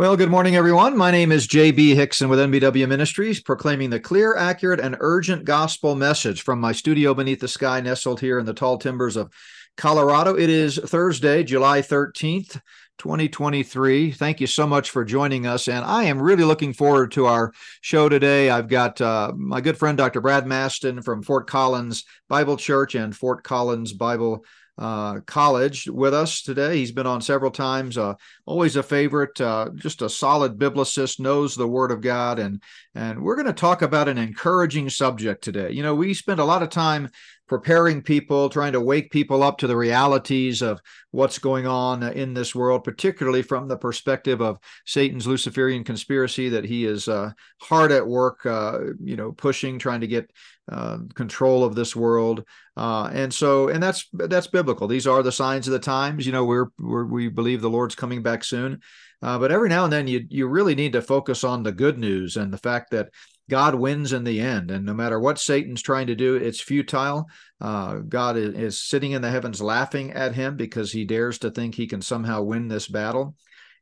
Well, good morning, everyone. My name is J.B. Hixson with NBW Ministries, proclaiming the clear, accurate, and urgent gospel message from my studio beneath the sky, nestled here in the tall timbers of Colorado. It is Thursday, July 13th, 2023. Thank you so much for joining us. And I am really looking forward to our show today. I've got uh, my good friend, Dr. Brad Maston from Fort Collins Bible Church and Fort Collins Bible uh, College with us today. He's been on several times. Uh, always a favorite. Uh, just a solid biblicist, knows the Word of God, and and we're going to talk about an encouraging subject today. You know, we spend a lot of time preparing people, trying to wake people up to the realities of what's going on in this world, particularly from the perspective of Satan's Luciferian conspiracy that he is uh, hard at work, uh, you know, pushing, trying to get uh, control of this world. Uh, and so, and that's that's biblical. These are the signs of the times. You know, we're, we're we believe the Lord's coming back soon. Uh, but every now and then, you you really need to focus on the good news and the fact that God wins in the end. And no matter what Satan's trying to do, it's futile. Uh, God is, is, sitting in the heavens laughing at him because he dares to think he can somehow win this battle.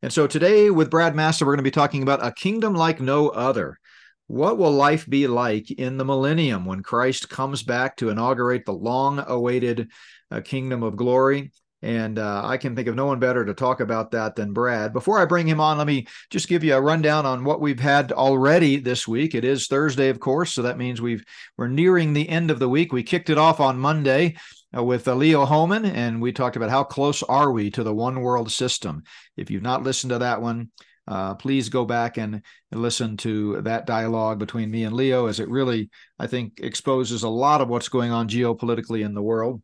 And so today, with Brad Maston, we're going to be talking about a kingdom like no other. What will life be like in the millennium when Christ comes back to inaugurate the long awaited uh, kingdom of glory? And uh, I can think of no one better to talk about that than Brad. Before I bring him on, let me just give you a rundown on what we've had already this week. It is Thursday, of course, so that means we've we're nearing the end of the week. We kicked it off on Monday uh, with uh, Leo Hohmann, and we talked about how close are we to the one world system. If you've not listened to that one, uh, please go back and listen to that dialogue between me and Leo, as it really, I think, exposes a lot of what's going on geopolitically in the world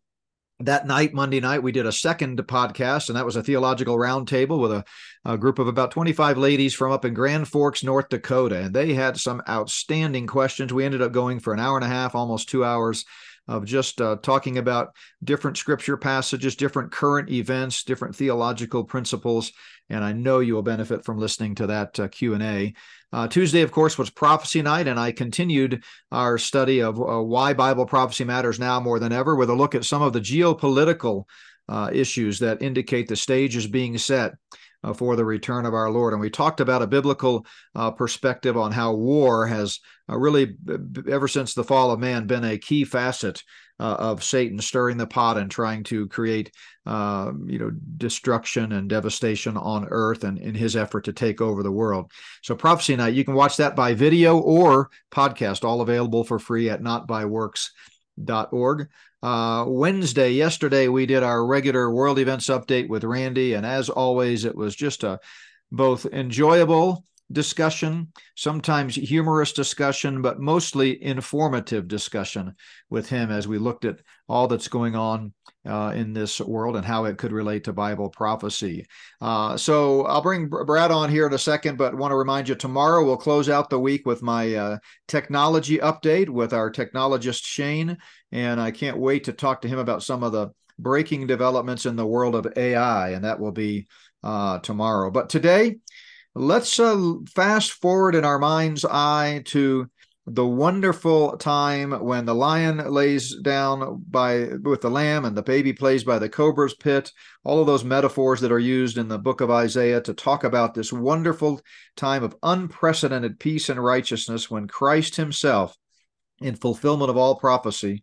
that night, Monday night, we did a second podcast, and that was a theological roundtable with a, a, group of about 25 ladies from up in Grand Forks, North Dakota. And they had some outstanding questions. We ended up going for an hour and a half, almost two hours of just uh, talking about different scripture passages, different current events, different theological principles. And I know you will benefit from listening to that uh, Q&A. Uh, Tuesday, of course, was prophecy night, and I continued our study of uh, why Bible prophecy matters now more than ever with a look at some of the geopolitical uh, issues that indicate the stage is being set uh, for the return of our Lord. And we talked about a biblical uh, perspective on how war has uh, really, ever since the fall of man, been a key facet uh, of Satan stirring the pot and trying to create, uh, you know, destruction and devastation on earth and in his effort to take over the world. So, Prophecy Night, you can watch that by video or podcast, all available for free at notbyworks.org. Uh, Wednesday, yesterday, we did our regular world events update with Randy. And as always, it was just a both enjoyable discussion, sometimes humorous discussion, but mostly informative discussion with him as we looked at all that's going on uh, in this world and how it could relate to Bible prophecy. Uh, so I'll bring Brad on here in a second, but want to remind you tomorrow we'll close out the week with my uh, technology update with our technologist Shane. And I can't wait to talk to him about some of the breaking developments in the world of AI, and that will be uh, tomorrow. But today, Let's uh, fast forward in our mind's eye to the wonderful time when the lion lays down by with the lamb and the baby plays by the cobra's pit. All of those metaphors that are used in the book of isaiah to talk about this wonderful time of unprecedented peace and righteousness when christ himself in fulfillment of all prophecy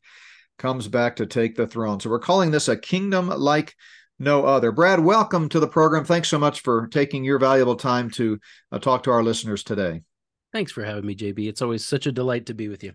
comes back to take the throne. So we're calling this a kingdom like no other. Brad, welcome to the program. Thanks so much for taking your valuable time to uh, talk to our listeners today. Thanks for having me, JB. It's always such a delight to be with you.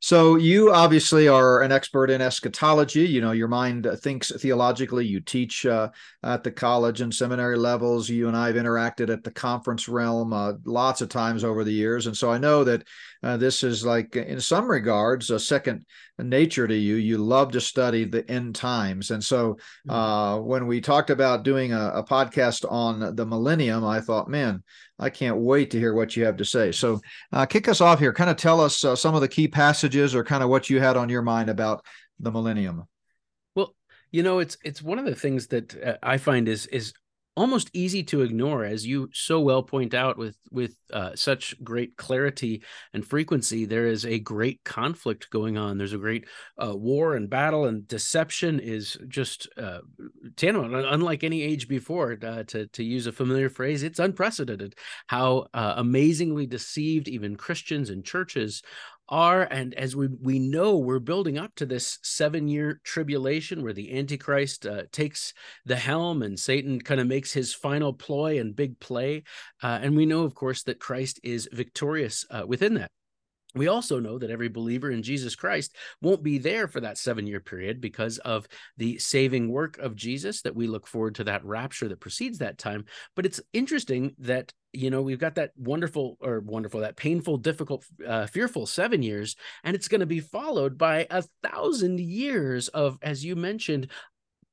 So you obviously are an expert in eschatology. You know, your mind thinks theologically. You teach uh, at the college and seminary levels. You and I have interacted at the conference realm uh, lots of times over the years, and so I know that uh, this is like, in some regards, a second nature to you. You love to study the end times, and so mm-hmm. uh, when we talked about doing a, a podcast on the millennium, I thought, man, I can't wait to hear what you have to say. So, uh, kick us off here. Kind of tell us uh, some of the key passages, or kind of what you had on your mind about the millennium. Well, you know, it's it's one of the things that uh, I find is is almost easy to ignore, as you so well point out with with uh, such great clarity and frequency. There is a great conflict going on. There's a great uh, war and battle, and deception is just uh, tantamount, unlike any age before. Uh, to to use a familiar phrase, it's unprecedented how uh, amazingly deceived even Christians and churches are and as we we know we're building up to this seven year tribulation where the antichrist uh, takes the helm and satan kind of makes his final ploy and big play. Uh, and we know of course that christ is victorious uh, within that we also know that every believer in Jesus Christ won't be there for that seven year period because of the saving work of Jesus, that we look forward to that rapture that precedes that time. But it's interesting that you know we've got that wonderful or wonderful that painful difficult uh, fearful seven years and it's going to be followed by a thousand years of as you mentioned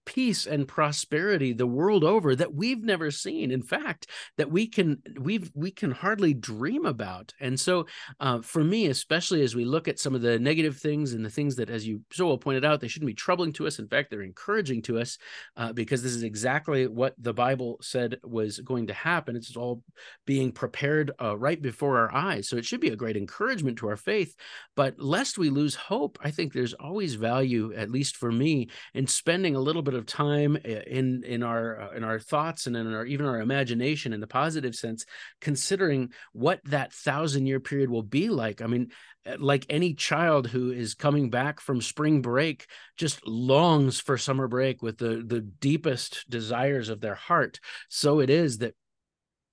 peace and prosperity the world over that we've never seen in fact that we can we've we can hardly dream about. And so uh, for me especially as we look at some of the negative things and the things that as you so well pointed out they shouldn't be troubling to us. In fact they're encouraging to us uh, because this is exactly what the bible said was going to happen. It's all being prepared uh, right before our eyes. So it should be a great encouragement to our faith. But lest we lose hope i think there's always value at least for me in spending a little bit bit of time in in our uh, in our thoughts and in our even our imagination in the positive sense considering what that thousand year period will be like. I mean uh, like any child who is coming back from spring break just longs for summer break with the the deepest desires of their heart. So it is that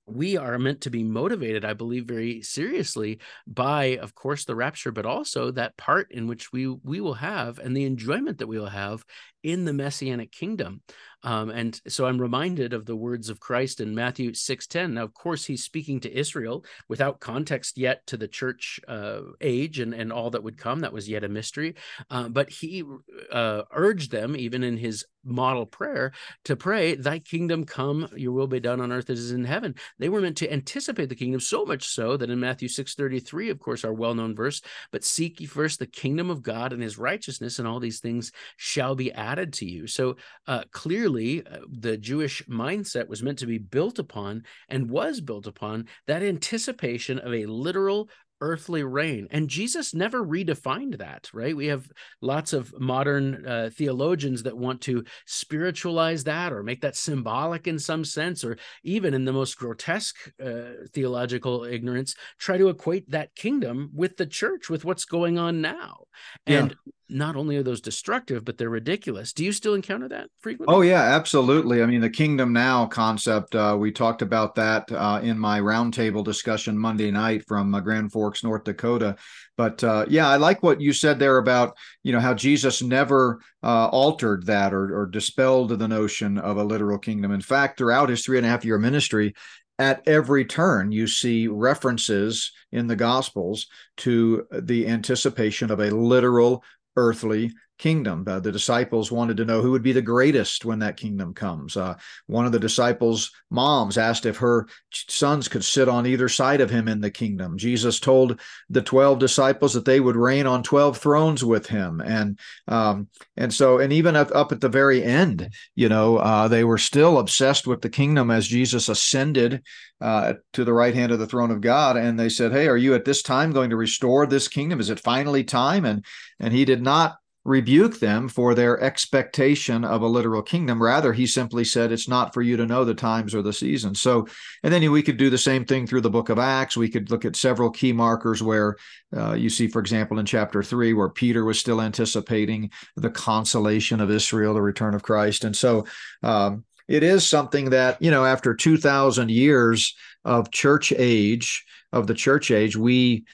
we are meant to be motivated, I believe, very seriously by, of course, the rapture, but also that part in which we we will have and the enjoyment that we will have in the messianic kingdom. Um, and so I'm reminded of the words of Christ in Matthew 6:10. Now, of course, he's speaking to Israel without context yet to the church uh, age and, and all that would come. That was yet a mystery. Uh, but he uh, urged them, even in his model prayer, to pray, Thy kingdom come, your will be done on earth as is in heaven. They were meant to anticipate the kingdom so much so that in Matthew 6:33, of course, our well-known verse, but seek ye first the kingdom of God and his righteousness, and all these things shall be added to you. So uh, clearly clearly uh, the Jewish mindset was meant to be built upon and was built upon that anticipation of a literal earthly reign. And Jesus never redefined that, right? We have lots of modern uh, theologians that want to spiritualize that or make that symbolic in some sense, or even in the most grotesque uh, theological ignorance, try to equate that kingdom with the church, with what's going on now. And yeah not only are those destructive, but they're ridiculous. Do you still encounter that frequently? Oh yeah, absolutely. I mean, the kingdom now concept. Uh, we talked about that uh, in my roundtable discussion Monday night from uh, Grand Forks, North Dakota. But uh, yeah, I like what you said there about you know how Jesus never uh, altered that or, or dispelled the notion of a literal kingdom. In fact, throughout his three and a half year ministry, at every turn, you see references in the Gospels to the anticipation of a literal earthly kingdom. Uh, the disciples wanted to know who would be the greatest when that kingdom comes. Uh, one of the disciples' moms asked if her sons could sit on either side of him in the kingdom. Jesus told the 12 disciples that they would reign on 12 thrones with him. And um, and so, and even up, up at the very end, you know, uh, they were still obsessed with the kingdom as Jesus ascended uh, to the right hand of the throne of God. And they said, Hey, are you at this time going to restore this kingdom? Is it finally time? And and he did not rebuke them for their expectation of a literal kingdom. Rather, he simply said, It's not for you to know the times or the seasons. So, and then we could do the same thing through the book of Acts. We could look at several key markers where uh, you see, for example, in chapter three, where Peter was still anticipating the consolation of Israel, the return of Christ. And so, um, it is something that, you know, after 2,000 years of church age, of the church age, we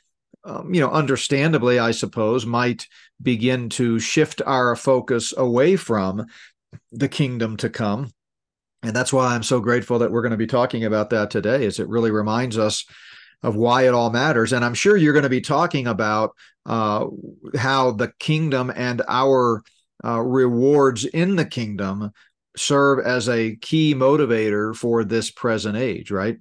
um, you know, understandably, I suppose, might begin to shift our focus away from the kingdom to come. And that's why I'm so grateful that we're going to be talking about that today, is it really reminds us of why it all matters. And I'm sure you're going to be talking about uh, how the kingdom and our uh, rewards in the kingdom serve as a key motivator for this present age, right?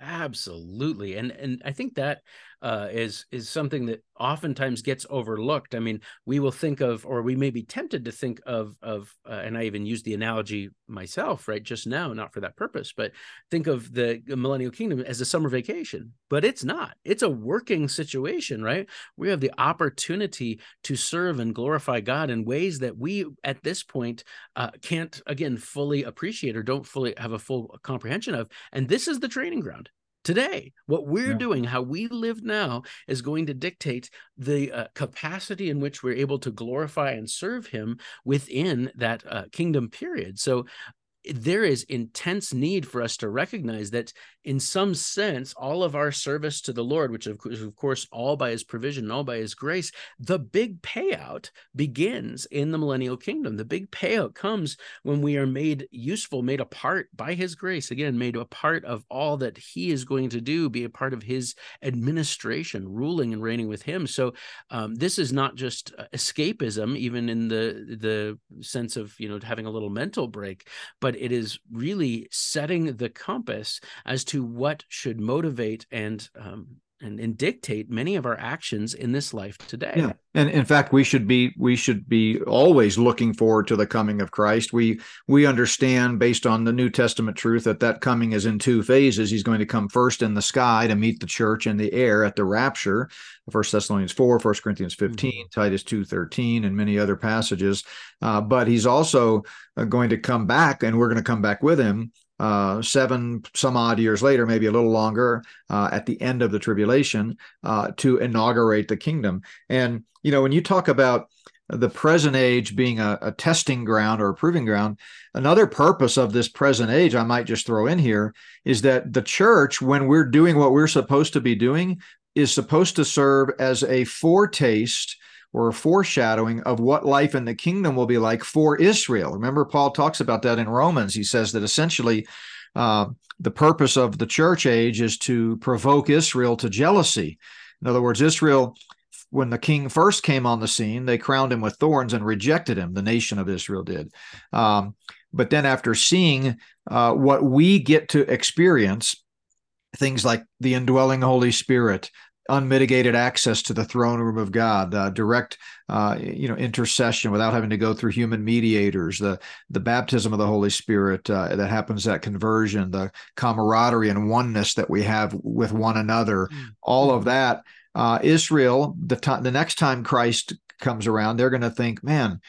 Absolutely, and and I think that uh, is is something that oftentimes gets overlooked. I mean, we will think of, or we may be tempted to think of, of, uh, and I even used the analogy myself, right, just now, not for that purpose, but think of the millennial kingdom as a summer vacation. But it's not. It's a working situation, right? We have the opportunity to serve and glorify God in ways that we, at this point, uh, can't again fully appreciate or don't fully have a full comprehension of. And this is the training ground today what we're yeah. doing how we live now is going to dictate the uh, capacity in which we're able to glorify and serve him within that uh, kingdom period so there is intense need for us to recognize that in some sense all of our service to the lord which is of course all by his provision all by his grace the big payout begins in the millennial kingdom. The big payout comes when we are made useful made a part by his grace. Again made a part of all that he is going to do be a part of his administration ruling and reigning with him. So um, this is not just uh, escapism even in the the sense of you know having a little mental break but but it is really setting the compass as to what should motivate and um, and, and dictate many of our actions in this life today. Yeah. And in fact, we should be we should be always looking forward to the coming of Christ. We we understand based on the New Testament truth that that coming is in two phases. He's going to come first in the sky to meet the church in the air at the rapture. First Thessalonians 4, 1 Corinthians 15, mm-hmm. Titus 2, 13, and many other passages. Uh, but he's also uh, going to come back, and we're going to come back with him uh, seven some odd years later, maybe a little longer, uh, at the end of the tribulation, uh, to inaugurate the kingdom. And you know, when you talk about the present age being a, a, testing ground or a proving ground, another purpose of this present age, I might just throw in here, is that the church, when we're doing what we're supposed to be doing, is supposed to serve as a foretaste or a foreshadowing of what life in the kingdom will be like for Israel. Remember, Paul talks about that in Romans. He says that essentially uh, the purpose of the church age is to provoke Israel to jealousy. In other words, Israel, when the king first came on the scene, they crowned him with thorns and rejected him. The nation of Israel did. Um, but then, after seeing uh, what we get to experience, things like the indwelling Holy Spirit, unmitigated access to the throne room of God, uh, direct, uh, you know, intercession without having to go through human mediators, the the baptism of the Holy Spirit uh, that happens at conversion, the camaraderie and oneness that we have with one another, mm-hmm. all of that. Uh, Israel, the time, the next time Christ comes around, they're going to think, man,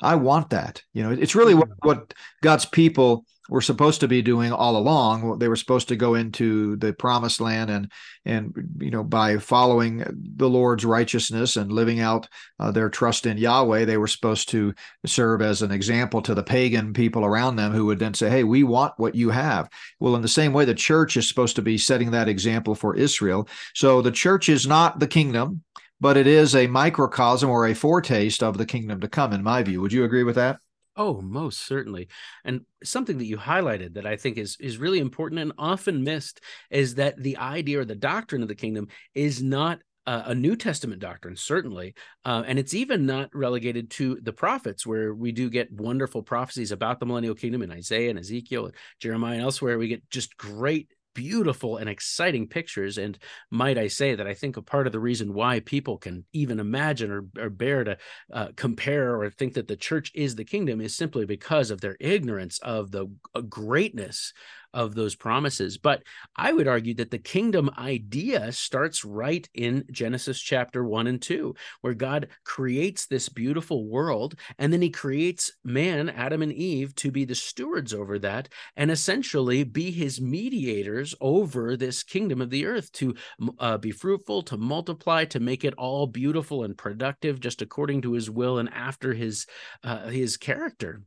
I want that. You know, it's really what, mm-hmm. what God's people were supposed to be doing all along. They were supposed to go into the promised land and and you know by following the Lord's righteousness and living out uh, their trust in Yahweh, they were supposed to serve as an example to the pagan people around them who would then say, "Hey, we want what you have." Well, in the same way, the church is supposed to be setting that example for Israel. So the church is not the kingdom, but it is a microcosm or a foretaste of the kingdom to come. In my view, would you agree with that? Oh, most certainly. And something that you highlighted that I think is is really important and often missed is that the idea or the doctrine of the kingdom is not a New Testament doctrine, certainly, uh, and it's even not relegated to the prophets, where we do get wonderful prophecies about the millennial kingdom in Isaiah and Ezekiel, and Jeremiah, and elsewhere. We get just great beautiful and exciting pictures. And might I say that I think a part of the reason why people can even imagine or, or bear to uh, compare or think that the church is the kingdom is simply because of their ignorance of the uh, greatness of those promises. But I would argue that the kingdom idea starts right in Genesis chapter 1 and 2, where God creates this beautiful world and then he creates man, Adam and Eve, to be the stewards over that and essentially be his mediators over this kingdom of the earth, to uh, be fruitful, to multiply, to make it all beautiful and productive, just according to his will and after his uh, his character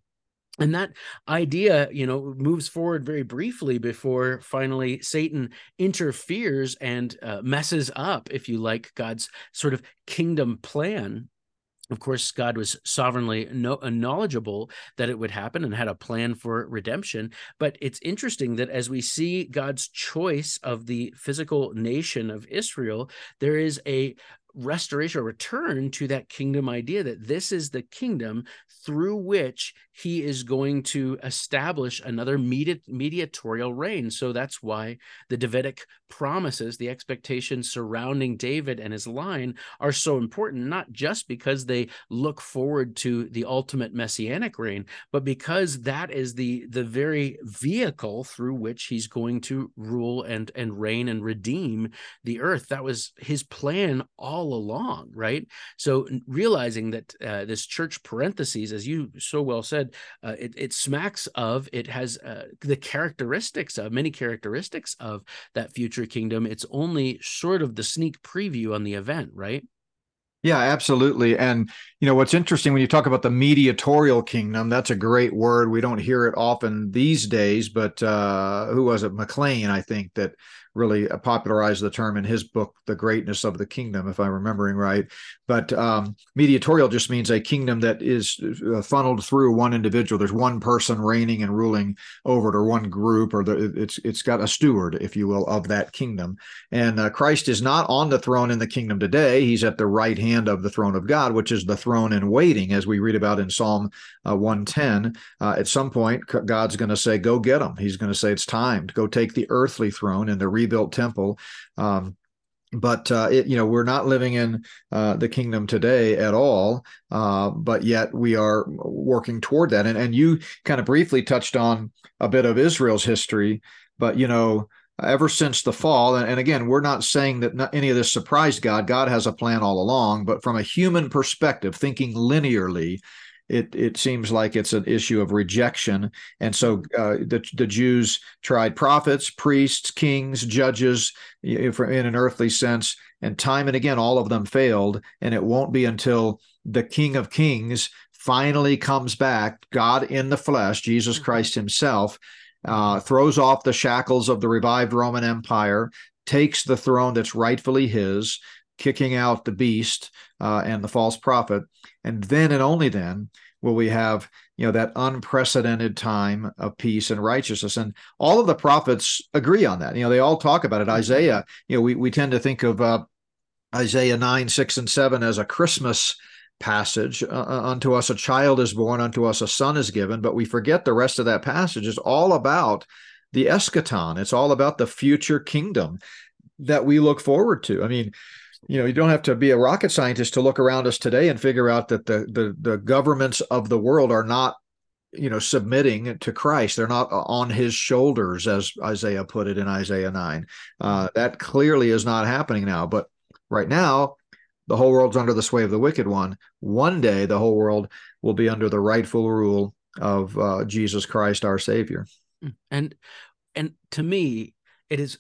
and that idea you know moves forward very briefly before finally satan interferes and uh, messes up if you like god's sort of kingdom plan of course, God was sovereignly no, uh, knowledgeable that it would happen and had a plan for redemption. But it's interesting that as we see God's choice of the physical nation of Israel, there is a restoration or return to that kingdom idea that this is the kingdom through which he is going to establish another medi- mediatorial reign. So that's why the Davidic promises, the expectations surrounding David and his line are so important, not just because they look forward to the ultimate messianic reign, but because that is the, the very vehicle through which he's going to rule and, and reign and redeem the earth. That was his plan all along, right? So realizing that uh, this church parentheses, as you so well said, uh, it, it smacks of it has uh, the characteristics of many characteristics of that future kingdom it's only sort of the sneak preview on the event right yeah, absolutely. And you know what's interesting when you talk about the mediatorial kingdom, that's a great word. We don't hear it often these days, but uh, who was it? McClain, I think, that really uh, popularized the term in his book, The Greatness of the Kingdom, if I'm remembering right. But um, mediatorial just means a kingdom that is uh, funneled through one individual. There's one person reigning and ruling over it, or one group, or the, it's it's got a steward, if you will, of that kingdom. And uh, Christ is not on the throne in the kingdom today. He's at the right hand of the throne of God, which is the throne in waiting, as we read about in Psalm uh, 110. Uh, at some point, God's going to say, "Go get him." He's going to say, "It's time to go take the earthly throne and the rebuilt temple. Um, but uh, it, you know we're not living in uh, the kingdom today at all uh, but yet we are working toward that and, and you kind of briefly touched on a bit of israel's history but you know ever since the fall and, and again we're not saying that not any of this surprised god god has a plan all along but from a human perspective thinking linearly it it seems like it's an issue of rejection. And so uh, the the Jews tried prophets, priests, kings, judges in an earthly sense, and time and again all of them failed. And it won't be until the King of Kings finally comes back, God in the flesh, Jesus mm-hmm. Christ Himself. Uh, throws off the shackles of the revived Roman Empire, takes the throne that's rightfully his, kicking out the beast uh, and the false prophet, and then and only then will we have you know that unprecedented time of peace and righteousness. And all of the prophets agree on that. You know they all talk about it. Mm-hmm. isaiah you know we, we tend to think of uh, isaiah 9 6 and 7 as a christmas passage uh, uh, unto us a child is born unto us a son is given. But we forget the rest of that passage is all about the eschaton. It's all about the future kingdom that we look forward to. I mean you know you don't have to be a rocket scientist to look around us today and figure out that the the, the governments of the world are not you know submitting to christ. They're not on his shoulders as isaiah put it in isaiah 9 uh, that clearly is not happening now but right now the whole world's under the sway of the wicked one. One day the whole world will be under the rightful rule of uh, jesus christ our savior. And and to me it is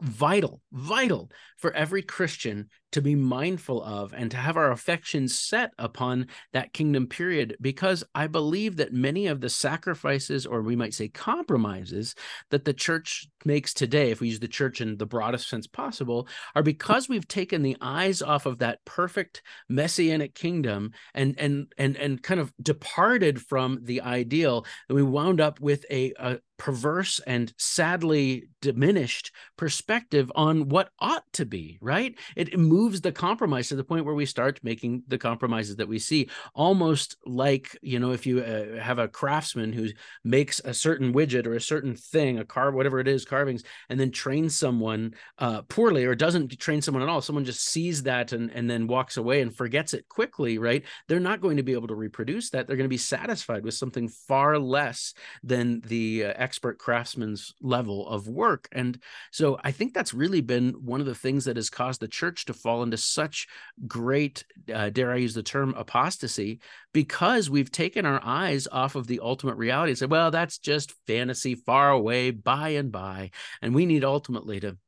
vital, vital for every Christian to be mindful of and to have our affections set upon that kingdom period because I believe that many of the sacrifices, or we might say compromises, that the church makes today, if we use the church in the broadest sense possible, are because we've taken the eyes off of that perfect messianic kingdom and and and and kind of departed from the ideal, and we wound up with a, a perverse and sadly diminished perspective on what ought to be, right? It moves the compromise to the point where we start making the compromises that we see, almost like, you know, if you uh, have a craftsman who makes a certain widget or a certain thing, a car, whatever it is, carvings, and then trains someone uh, poorly or doesn't train someone at all, someone just sees that and, and then walks away and forgets it quickly, right? They're not going to be able to reproduce that. They're going to be satisfied with something far less than the uh, expert craftsman's level of work. And so I think that's really been one of the things that has caused the church to fall into such great, uh, dare I use the term, apostasy, because we've taken our eyes off of the ultimate reality and said, well, that's just fantasy far away by and by. And we need ultimately to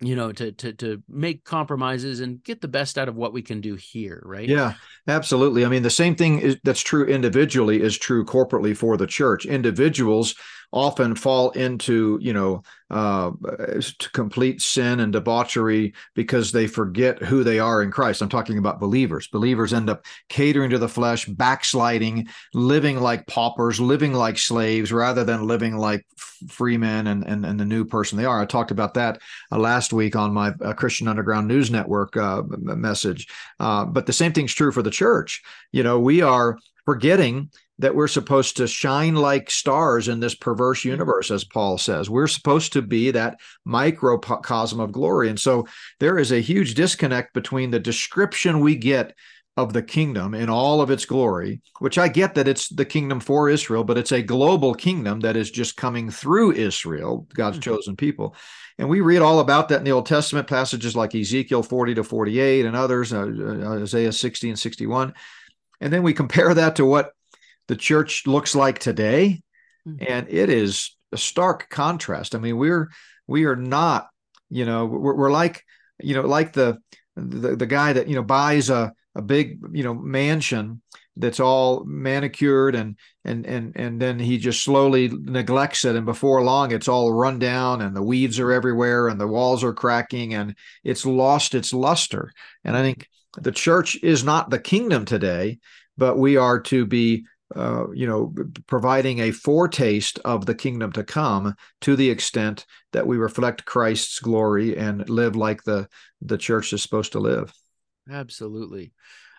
you know to to to make compromises and get the best out of what we can do here right yeah absolutely i mean the same thing is, that's true individually is true corporately for the church individuals often fall into you know uh, complete sin and debauchery because they forget who they are in Christ. I'm talking about believers. Believers end up catering to the flesh, backsliding, living like paupers, living like slaves, rather than living like free men and, and, and the new person they are. I talked about that uh, last week on my uh, Christian Underground News Network uh, message. Uh, but the same thing's true for the church. You know, we are forgetting that we're supposed to shine like stars in this perverse mm-hmm. universe, as Paul says. We're supposed to be that microcosm of glory. And so there is a huge disconnect between the description we get of the kingdom in all of its glory, which I get that it's the kingdom for Israel, but it's a global kingdom that is just coming through Israel, God's mm-hmm. chosen people. And we read all about that in the Old Testament passages like Ezekiel 40 to 48 and others, uh, uh Isaiah 60 and 61. And then we compare that to what the church looks like today. Mm-hmm. and it is a stark contrast. I mean we're we are not you know we're, we're like you know like the, the the guy that you know buys a a big you know mansion that's all manicured and and and and then he just slowly neglects it. And before long it's all run down and the weeds are everywhere and the walls are cracking and it's lost its luster. And i think the church is not the kingdom today but we are to be uh, you know, providing a foretaste of the kingdom to come to the extent that we reflect Christ's glory and live like the the church is supposed to live. Absolutely.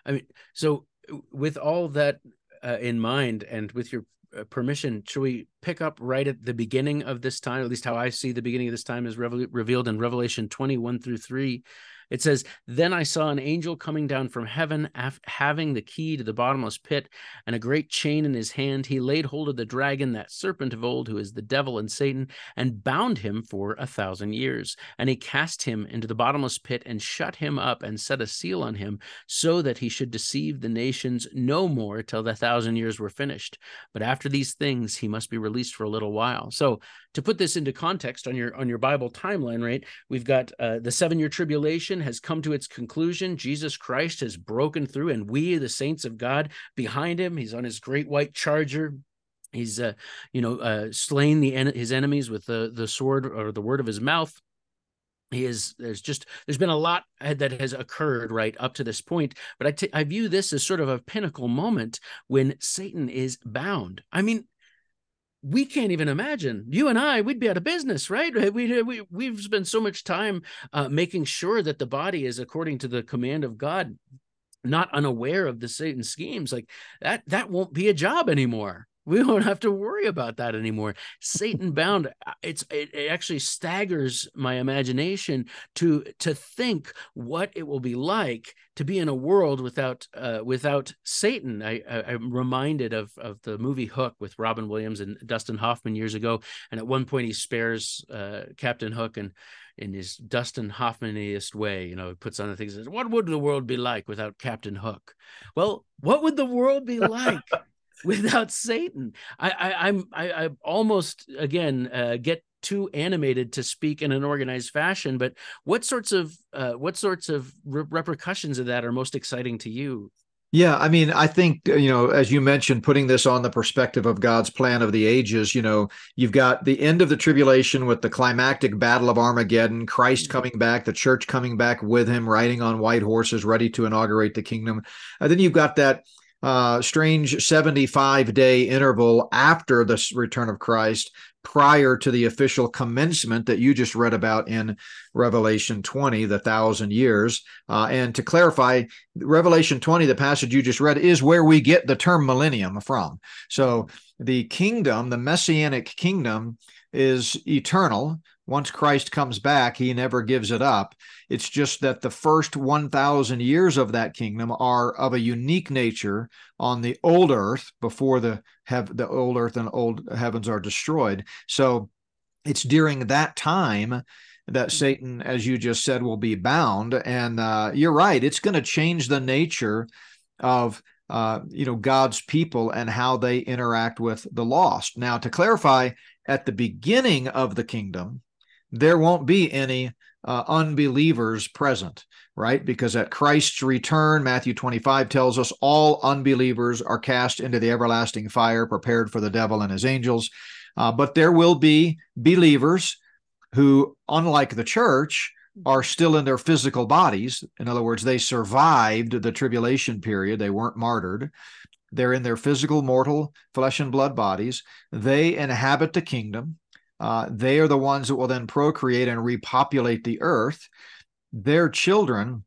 I mean, so with all that uh, in mind, and with your uh, permission, should we pick up right at the beginning of this time? At least how I see the beginning of this time is revealed in Revelation twenty one through three. It says, Then I saw an angel coming down from heaven, af- having the key to the bottomless pit and a great chain in his hand. He laid hold of the dragon, that serpent of old, who is the devil and Satan, and bound him for a thousand years. And he cast him into the bottomless pit and shut him up and set a seal on him, so that he should deceive the nations no more till the thousand years were finished. But after these things, he must be released for a little while. So to put this into context on your on your Bible timeline, right? We've got uh, the seven year tribulation has come to its conclusion. Jesus Christ has broken through, and we, the saints of God, behind him. He's on his great white charger. He's, uh, you know, uh, slain the en- his enemies with the the sword or the word of his mouth he is there's just there's been a lot that has occurred right up to this point but I, t- I view this as sort of a pinnacle moment when satan is bound i mean we can't even imagine. You and i we'd be out of business right? We, we, we've spent so much time uh, making sure that the body is according to the command of god not unaware of the satan schemes. Like that that won't be a job anymore we won't have to worry about that anymore satan bound uh, it's it, it, actually staggers my imagination to to think what it will be like to be in a world without uh, without satan I, I am reminded of of the movie hook with robin williams and dustin hoffman years ago and at one point he spares uh, captain hook and in his Dustin Hoffmaniest way, you know, puts on the things. What would the world be like without Captain Hook? Well, what would the world be like without Satan. I, I I'm I, I almost again uh, get too animated to speak in an organized fashion. But what sorts of uh, what sorts of re- repercussions of that are most exciting to you? Yeah, I mean, I think, you know, as you mentioned, putting this on the perspective of God's plan of the ages, you know, you've got the end of the tribulation with the climactic battle of Armageddon, Christ mm-hmm. coming back, the church coming back with him, riding on white horses, ready to inaugurate the kingdom. And then you've got that uh, strange 75 day interval after the return of Christ, prior to the official commencement that you just read about in Revelation 20, the thousand years. Uh, and to clarify, Revelation 20, the passage you just read, is where we get the term millennium from. So the kingdom, the messianic kingdom, is eternal. Once Christ comes back, he never gives it up. It's just that the first 1,000 years of that kingdom are of a unique nature on the old earth before the have the old earth and old heavens are destroyed. So it's during that time that Satan, as you just said, will be bound. And uh, you're right; it's going to change the nature of uh, you know God's people and how they interact with the lost. Now, to clarify, at the beginning of the kingdom, there won't be any uh, unbelievers present, right? Because at Christ's return, Matthew 25 tells us all unbelievers are cast into the everlasting fire prepared for the devil and his angels. Uh, but there will be believers who, unlike the church, are still in their physical bodies. In other words, they survived the tribulation period, they weren't martyred. They're in their physical, mortal, flesh and blood bodies. They inhabit the kingdom. Uh, they are the ones that will then procreate and repopulate the earth. Their children,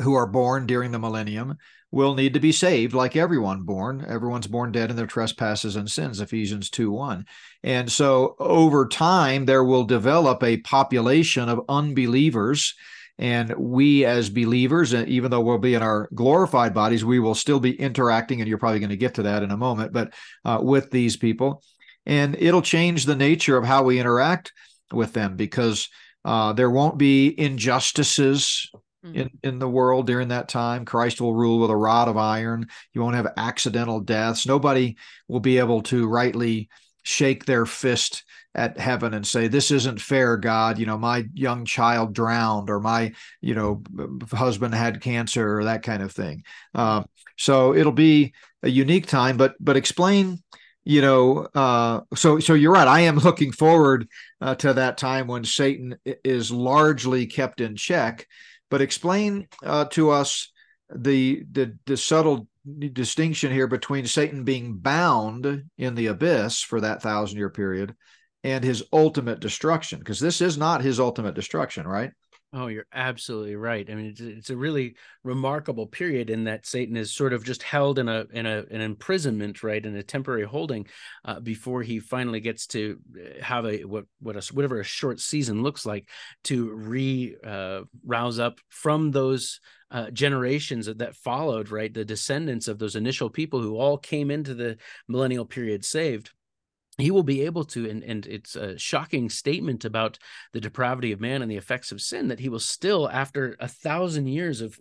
who are born during the millennium, will need to be saved like everyone born. Everyone's born dead in their trespasses and sins, Ephesians 2 1. And so over time, there will develop a population of unbelievers. And we, as believers, even though we'll be in our glorified bodies, we will still be interacting, and you're probably going to get to that in a moment, but uh, with these people. And it'll change the nature of how we interact with them because uh, there won't be injustices Mm. in, in the world during that time. Christ will rule with a rod of iron. You won't have accidental deaths. Nobody will be able to rightly shake their fist at heaven and say this isn't fair god you know my young child drowned or my you know husband had cancer or that kind of thing uh, so it'll be a unique time but but explain you know uh, so so you're right i am looking forward uh, to that time when satan is largely kept in check but explain uh, to us the, the the subtle distinction here between Satan being bound in the abyss for that thousand year period and his ultimate destruction, because this is not his ultimate destruction, right? Oh, you're absolutely right. I mean, it's, it's a really remarkable period in that Satan is sort of just held in a in a an imprisonment, right, in a temporary holding, uh, before he finally gets to uh, have a what what a whatever a short season looks like to re uh, rouse up from those uh, generations that followed, right, the descendants of those initial people who all came into the millennial period saved he will be able to and, and it's a shocking statement about the depravity of man and the effects of sin that he will still after a thousand years of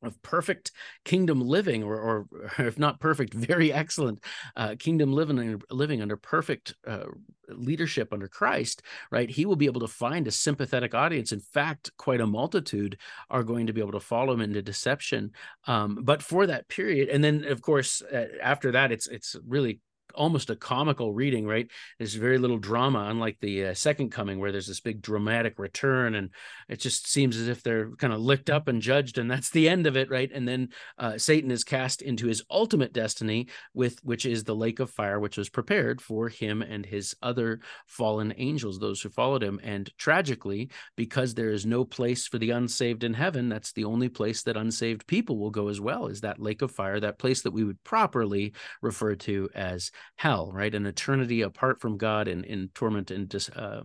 of perfect kingdom living or, or if not perfect very excellent uh, kingdom living living under perfect uh, leadership under christ right he will be able to find a sympathetic audience. In fact quite a multitude are going to be able to follow him into deception um, but for that period and then of course uh, after that it's it's really almost a comical reading, right? There's very little drama, unlike the uh, second coming, where there's this big dramatic return, and it just seems as if they're kind of licked up and judged, and that's the end of it, right? And then uh, Satan is cast into his ultimate destiny, with which is the lake of fire, which was prepared for him and his other fallen angels, those who followed him. And tragically, because there is no place for the unsaved in heaven, that's the only place that unsaved people will go as well, is that lake of fire, that place that we would properly refer to as hell, right? An eternity apart from God in, in torment and dis, uh,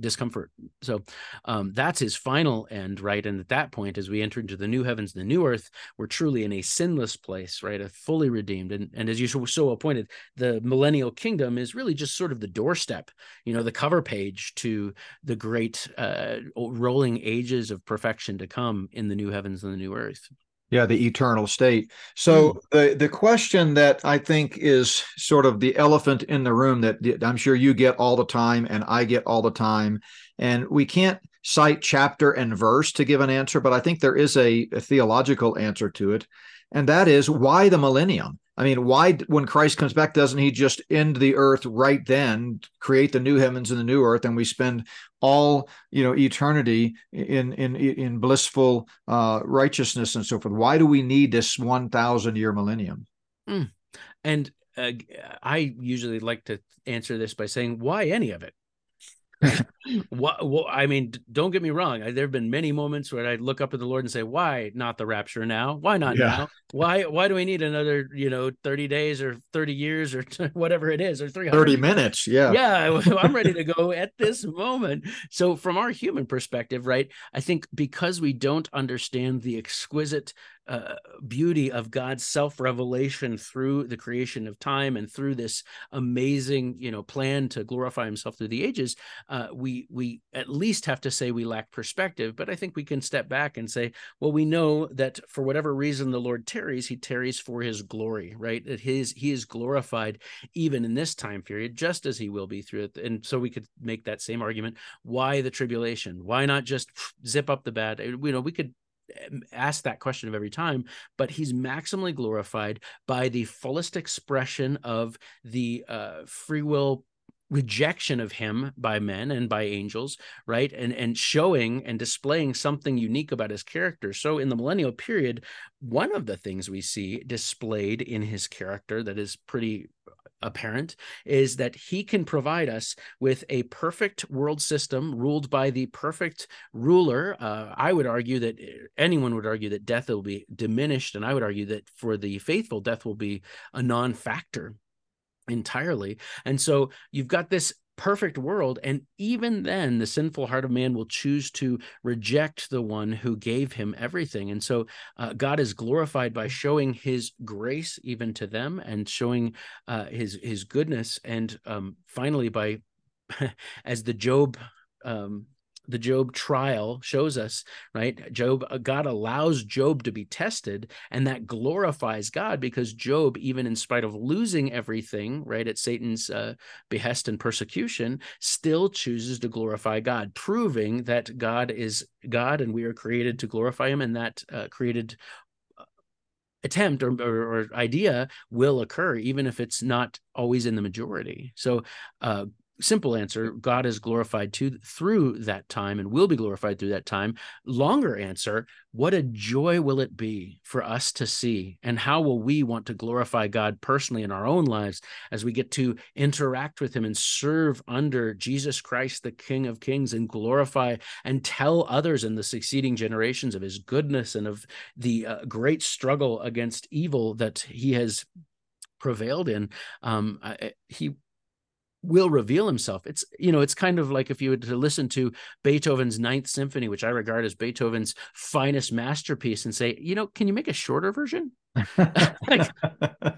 discomfort. So um, that's his final end, right? And at that point, as we enter into the new heavens, the new earth, we're truly in a sinless place, right? A fully redeemed. And, and as you so appointed, the millennial kingdom is really just sort of the doorstep, you know, the cover page to the great uh, rolling ages of perfection to come in the new heavens and the new earth. Yeah, the eternal state. So mm. the the question that I think is sort of the elephant in the room that I'm sure you get all the time and I get all the time, and we can't cite chapter and verse to give an answer, but I think there is a, a theological answer to it, and that is why the millennium. I mean, why, when Christ comes back, doesn't he just end the earth right then, create the new heavens and the new earth, and we spend all you know eternity in in in blissful uh, righteousness and so forth? Why do we need this one thousand year millennium? Mm. And uh, I usually like to answer this by saying, why any of it? what, well, I mean, don't get me wrong. I, there have been many moments where I look up at the Lord and say, "Why not the rapture now? Why not yeah. now? Why why do we need another, you know, thirty days or thirty years or whatever it is or three thirty minutes? Yeah, yeah. I'm ready to go at this moment. So, from our human perspective, right? I think because we don't understand the exquisite uh, beauty of God's self revelation through the creation of time and through this amazing, you know, plan to glorify Himself through the ages, uh, we we at least have to say we lack perspective. But I think we can step back and say, well, we know that for whatever reason the Lord tarries, He tarries for His glory, right? That His He is glorified even in this time period, just as He will be through it. And so we could make that same argument: why the tribulation? Why not just zip up the bad? You know, we could ask that question of every time, but he's maximally glorified by the fullest expression of the uh, free will rejection of him by men and by angels right? And and showing and displaying something unique about his character. So in the millennial period one of the things we see displayed in his character that is pretty apparent is that he can provide us with a perfect world system ruled by the perfect ruler. Uh, I would argue that uh, anyone would argue that death will be diminished, and I would argue that for the faithful, death will be a non factor entirely. And so you've got this perfect world. And even then, the sinful heart of man will choose to reject the one who gave him everything. And so uh, God is glorified by showing his grace even to them and showing uh, his, his goodness. And um, finally, by as the Job um, the Job trial shows us, right? Job, uh, God allows Job to be tested, and that glorifies God because Job, even in spite of losing everything, right, at Satan's uh, behest and persecution, still chooses to glorify God, proving that God is God and we are created to glorify Him, and that uh, created uh, attempt or, or, or, idea will occur, even if it's not always in the majority. So, uh, simple answer god is glorified to through that time and will be glorified through that time. Longer answer what a joy will it be for us to see? And how will we want to glorify god personally in our own lives as we get to interact with him and serve under jesus christ the king of kings and glorify and tell others in the succeeding generations of his goodness and of the uh, great struggle against evil that he has prevailed in? Um, I, he will reveal himself. It's you know, it's kind of like if you were to listen to Beethoven's Ninth Symphony, which I regard as Beethoven's finest masterpiece, and say, you know, can you make a shorter version? like,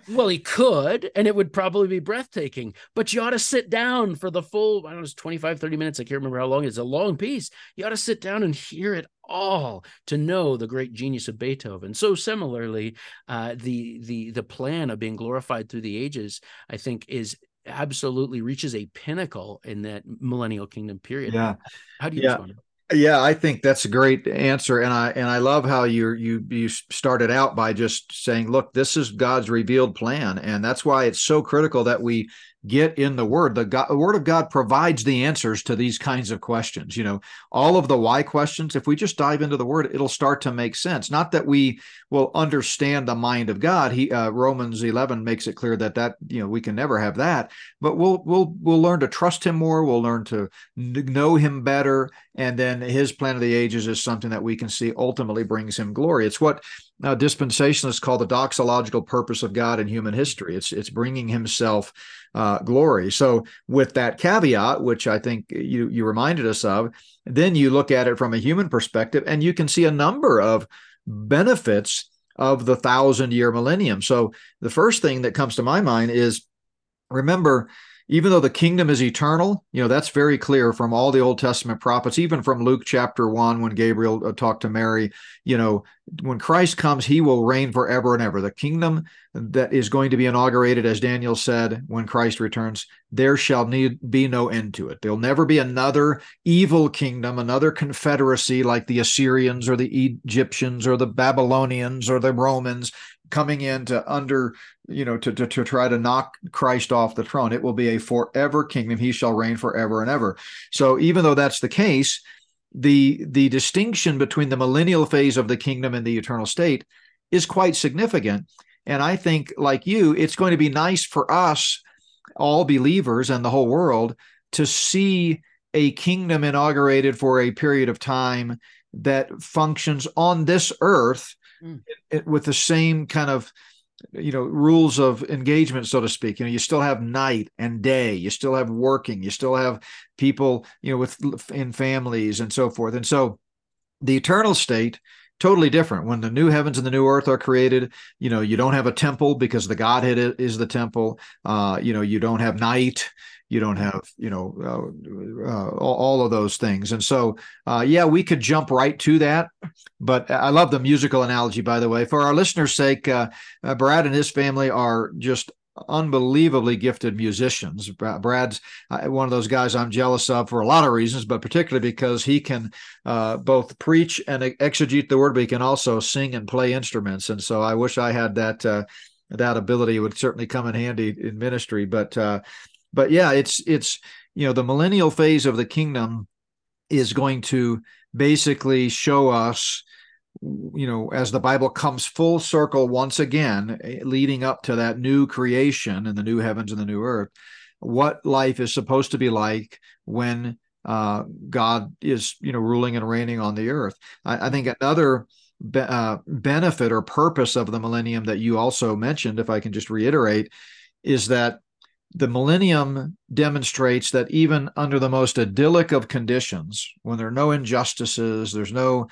well, he could, and it would probably be breathtaking, but you ought to sit down for the full, I don't know, it's 25, 30 minutes. I can't remember how long. It's a long piece. You ought to sit down and hear it all to know the great genius of Beethoven. So similarly, uh, the the the plan of being glorified through the ages, I think, is absolutely reaches a pinnacle in that millennial kingdom period. Yeah. How do you yeah. respond? Yeah, I think that's a great answer, and I and I love how you you you started out by just saying, "Look, this is God's revealed plan," and that's why it's so critical that we get in the word. The, God, the word of god provides the answers to these kinds of questions you know. All of the why questions if we just dive into the word it'll start to make sense. Not that we will understand the mind of god. He uh, romans 11 makes it clear that that you know we can never have that. But we'll we'll we'll learn to trust him more. We'll learn to know him better. And then his plan of the ages is something that we can see ultimately brings him glory. It's what uh, dispensationalists call the doxological purpose of god in human history it's it's bringing himself uh, glory. So, with that caveat, which I think you you reminded us of, then you look at it from a human perspective, and you can see a number of benefits of the thousand year millennium. So, the first thing that comes to my mind is remember even though the kingdom is eternal, you know, that's very clear from all the Old Testament prophets, even from Luke chapter 1 when Gabriel uh, talked to Mary, you know, when Christ comes, he will reign forever and ever. The kingdom that is going to be inaugurated, as Daniel said, when Christ returns, there shall need be no end to it. There'll never be another evil kingdom, another confederacy like the Assyrians or the Egyptians or the Babylonians or the Romans coming in to under you know to, to, to try to knock christ off the throne. It will be a forever kingdom. He shall reign forever and ever. So even though that's the case the the distinction between the millennial phase of the kingdom and the eternal state is quite significant. And i think like you it's going to be nice for us all believers and the whole world to see a kingdom inaugurated for a period of time that functions on this earth mm. it, with the same kind of you know rules of engagement so to speak. You know you still have night and day. You still have working. You still have people you know with in families and so forth. And so the eternal state totally different. When the new heavens and the new earth are created you know you don't have a temple because the godhead is the temple. Uh you know you don't have night. You don't have you know uh, uh, all of those things. And so uh, yeah we could jump right to that but i love the musical analogy by the way. For our listeners sake uh, uh, brad and his family are just unbelievably gifted musicians. Brad's uh, one of those guys i'm jealous of for a lot of reasons but particularly because he can both preach and exegete the word but he can also sing and play instruments. And so i wish i had that that ability. It would certainly come in handy in ministry. But uh, but yeah, it's it's you know the millennial phase of the kingdom is going to basically show us you know as the bible comes full circle once again eh, leading up to that new creation and the new heavens and the new earth what life is supposed to be like when uh, god is you know ruling and reigning on the earth. I, I think another be, uh, benefit or purpose of the millennium that you also mentioned if i can just reiterate is that the millennium demonstrates that even under the most idyllic of conditions, when there are no injustices, there's no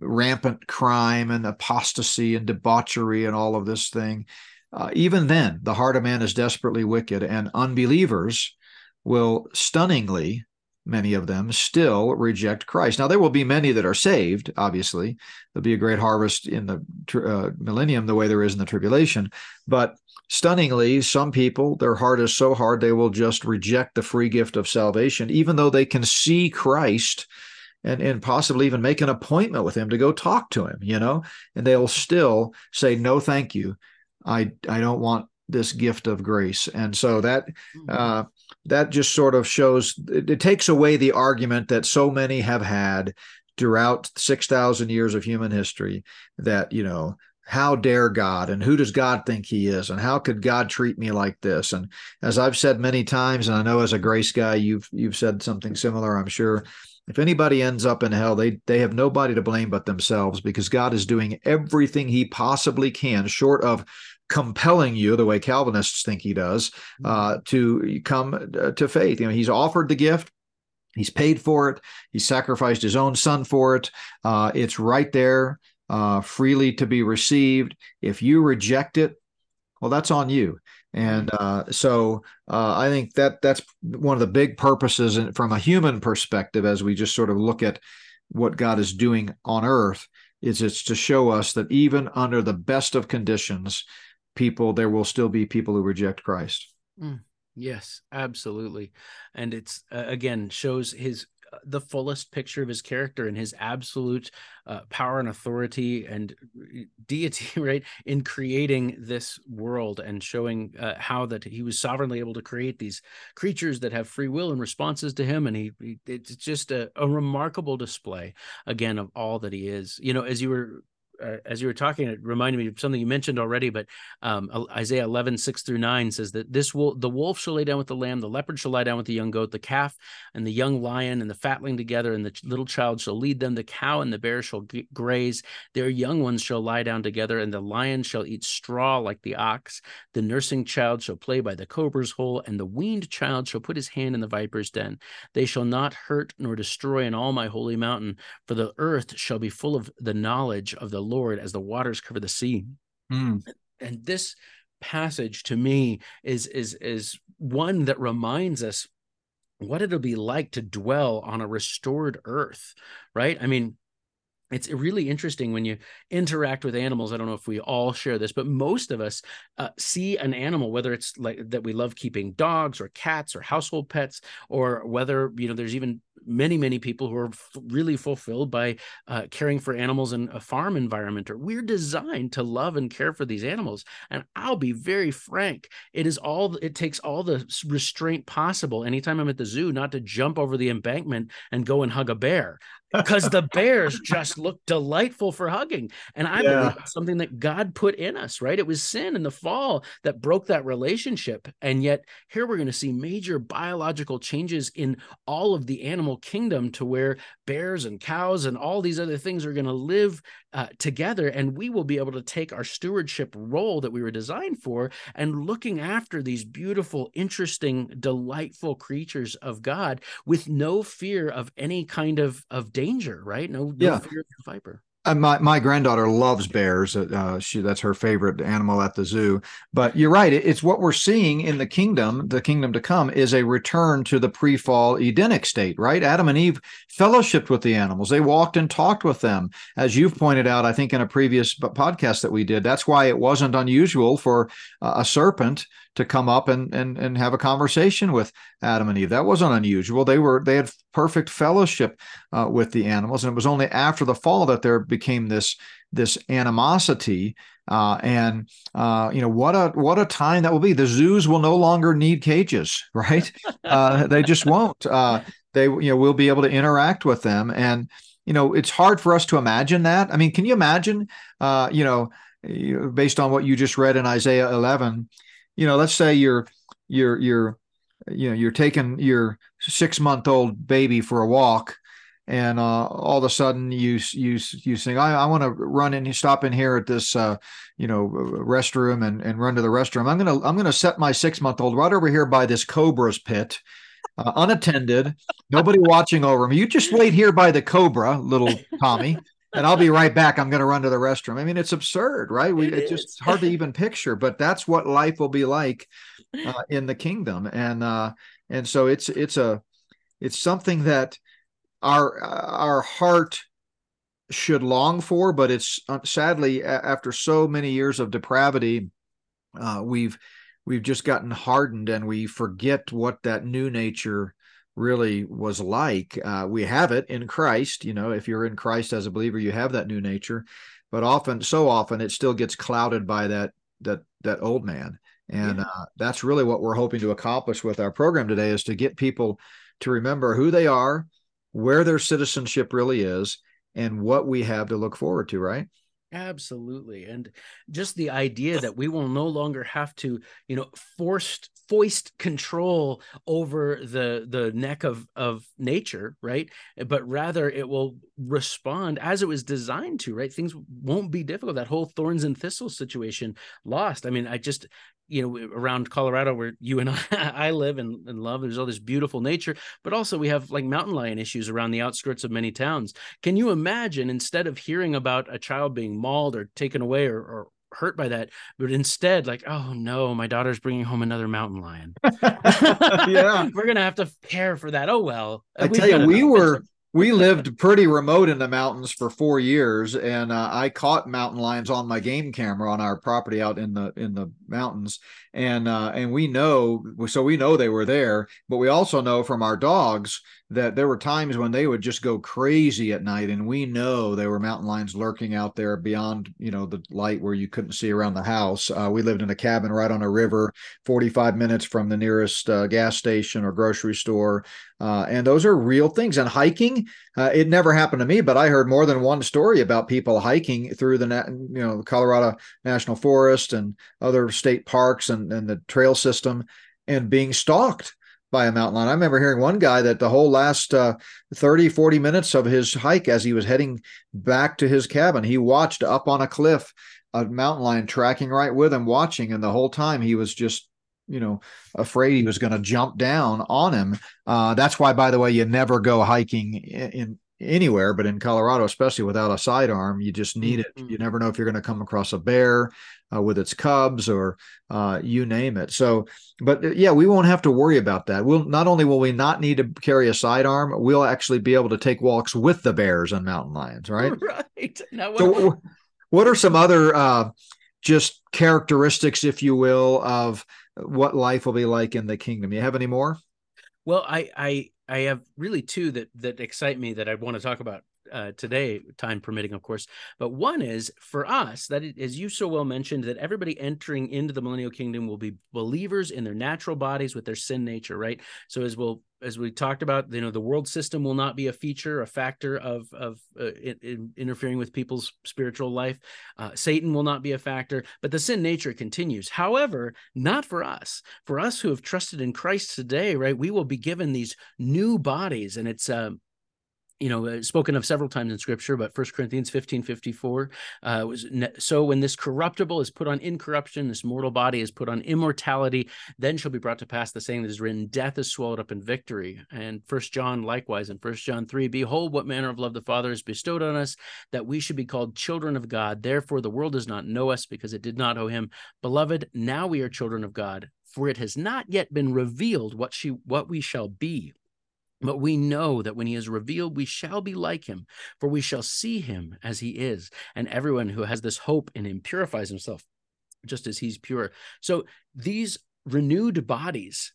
rampant crime and apostasy and debauchery and all of this thing, uh, even then, the heart of man is desperately wicked, and unbelievers will stunningly, many of them, still reject Christ. Now, there will be many that are saved, obviously. There'll be a great harvest in the uh, millennium, the way there is in the tribulation. But stunningly, some people, their heart is so hard they will just reject the free gift of salvation, even though they can see Christ and, and possibly even make an appointment with him to go talk to him, you know, and they'll still say, no, thank you. I, I don't want this gift of grace. And so that, mm-hmm. uh, that just sort of shows it, it takes away the argument that so many have had throughout 6,000 years of human history that, you know, how dare God and who does God think he is and how could God treat me like this? And as I've said many times, and I know as a grace guy, you've you've said something similar, I'm sure. If anybody ends up in hell, they they have nobody to blame but themselves because God is doing everything he possibly can, short of compelling you the way Calvinists think he does, mm-hmm. uh, to come uh, to faith. You know, he's offered the gift. He's paid for it. He sacrificed his own son for it. Uh, it's right there uh, freely to be received. If you reject it, well, that's on you. And uh, so uh, I think that that's one of the big purposes from a human perspective, as we just sort of look at what God is doing on earth, is it's to show us that even under the best of conditions, people there will still be people who reject Christ. Mm, yes, absolutely, and it's uh, again shows His the fullest picture of his character and his absolute uh, power and authority and uh, deity right in creating this world and showing uh, how that he was sovereignly able to create these creatures that have free will and responses to him. And he, he it's just a, a remarkable display again of all that he is. You know as you were uh, as you were talking, it reminded me of something you mentioned already, but um, Isaiah 11, 6 through 9 says that this will the wolf shall lay down with the lamb, the leopard shall lie down with the young goat, the calf and the young lion and the fatling together, and the little child shall lead them. The cow and the bear shall graze, their young ones shall lie down together, and the lion shall eat straw like the ox. The nursing child shall play by the cobra's hole, and the weaned child shall put his hand in the viper's den. They shall not hurt nor destroy in all my holy mountain, for the earth shall be full of the knowledge of the Lord as the waters cover the sea. Mm. And this passage to me is is is one that reminds us what it'll be like to dwell on a restored earth, right? I mean, it's really interesting when you interact with animals i don't know if we all share this but most of us uh, see an animal whether it's like that we love keeping dogs or cats or household pets or whether you know there's even many many people who are f- really fulfilled by uh, caring for animals in a farm environment or we're designed to love and care for these animals. And i'll be very frank it is all it takes all the restraint possible anytime i'm at the zoo not to jump over the embankment and go and hug a bear because the bears just look delightful for hugging. And I yeah. believe it's something that God put in us, right? It was sin in the fall that broke that relationship. And yet here we're going to see major biological changes in all of the animal kingdom to where bears and cows and all these other things are going to live uh, together. And we will be able to take our stewardship role that we were designed for and looking after these beautiful, interesting, delightful creatures of God with no fear of any kind of, of danger, right? No, no yeah. fear of the viper. Uh, my my granddaughter loves bears. Uh, she that's her favorite animal at the zoo. But you're right. It, it's what we're seeing in the kingdom. The kingdom to come is a return to the pre-fall Edenic state. Right? Adam and Eve fellowshipped with the animals. They walked and talked with them, as you've pointed out. I think in a previous podcast that we did. That's why it wasn't unusual for uh, a serpent to come up and and and have a conversation with Adam and Eve. That wasn't unusual. They were they had perfect fellowship uh, with the animals. And it was only after the fall that there became this this animosity. Uh, and uh, you know what a what a time that will be. The zoos will no longer need cages, right? Uh, they just won't. Uh, they you know we'll be able to interact with them, and you know it's hard for us to imagine that. I mean, can you imagine? Uh, you know, based on what you just read in Isaiah 11, you know, let's say you're you're you're you know you're taking your six month old baby for a walk and uh, all of a sudden you you you think I, I want to run in stop in here at this uh, you know restroom and, and run to the restroom. I'm gonna I'm gonna set my six month old right over here by this cobra's pit uh, unattended nobody watching over me. You just wait here by the cobra little Tommy and I'll be right back. I'm gonna run to the restroom. I mean it's absurd right? We, it it's just hard to even picture but that's what life will be like uh, in the kingdom and uh, and so it's it's a it's something that our our heart should long for, but it's uh, sadly after so many years of depravity, uh, we've we've just gotten hardened and we forget what that new nature really was like. Uh, we have it in Christ. You know, if you're in Christ as a believer, you have that new nature, but often, so often, it still gets clouded by that that that old man. And yeah. uh, that's really what we're hoping to accomplish with our program today is to get people to remember who they are, where their citizenship really is, and what we have to look forward to, right? Absolutely. And just the idea that we will no longer have to, you know, forced foist control over the the neck of of nature right but rather it will respond as it was designed to right things won't be difficult that whole thorns and thistles situation lost i mean i just you know around colorado where you and i, I live and, and love there's all this beautiful nature but also we have like mountain lion issues around the outskirts of many towns. Can you imagine instead of hearing about a child being mauled or taken away or, or hurt by that but instead like oh no my daughter's bringing home another mountain lion. Yeah. We're gonna have to care for that. Oh well i tell you we were we lived pretty remote in the mountains for four years, and uh, I caught mountain lions on my game camera on our property out in the in the mountains, and uh, and we know so we know they were there, but we also know from our dogs that there were times when they would just go crazy at night, and we know there were mountain lions lurking out there beyond you know the light where you couldn't see around the house. Uh, we lived in a cabin right on a river, forty five minutes from the nearest uh, gas station or grocery store. Uh, and those are real things. And hiking, uh, it never happened to me, but I heard more than one story about people hiking through the you know Colorado National Forest and other state parks and, and the trail system and being stalked by a mountain lion. I remember hearing one guy that the whole last uh, 30, 40 minutes of his hike as he was heading back to his cabin, he watched up on a cliff a mountain lion tracking right with him, watching. And the whole time he was just you know afraid he was going to jump down on him. Uh, that's why by the way you never go hiking in, in, anywhere but in colorado especially without a sidearm you just need it. Mm-hmm. you never know if you're going to come across a bear uh, with its cubs or uh, you name it. So but uh, yeah we won't have to worry about that. We'll not only will we not need to carry a sidearm we'll actually be able to take walks with the bears and mountain lions right? Right. Now what, so, what are some other uh, just characteristics if you will of what life will be like in the kingdom. You have any more? Well, I I I have really two that that excite me that I want to talk about uh, today, time permitting, of course. But one is for us that, it, as you so well mentioned, that everybody entering into the millennial kingdom will be believers in their natural bodies with their sin nature, right? So as we'll as we talked about, you know, the world system will not be a feature, a factor of of uh, in, in interfering with people's spiritual life. Uh, Satan will not be a factor, but the sin nature continues. However, not for us. For us who have trusted in Christ today, right? We will be given these new bodies, and it's um, you know uh, spoken of several times in scripture but First corinthians 15 54 uh, was so when this corruptible is put on incorruption this mortal body is put on immortality then shall be brought to pass the saying that is written death is swallowed up in victory. And first john likewise in first john 3 behold what manner of love the father has bestowed on us that we should be called children of god. Therefore the world does not know us because it did not know him. Beloved now we are children of god for it has not yet been revealed what she what we shall be but we know that when he is revealed, we shall be like him, for we shall see him as he is. And everyone who has this hope in him purifies himself just as he's pure. So these renewed bodies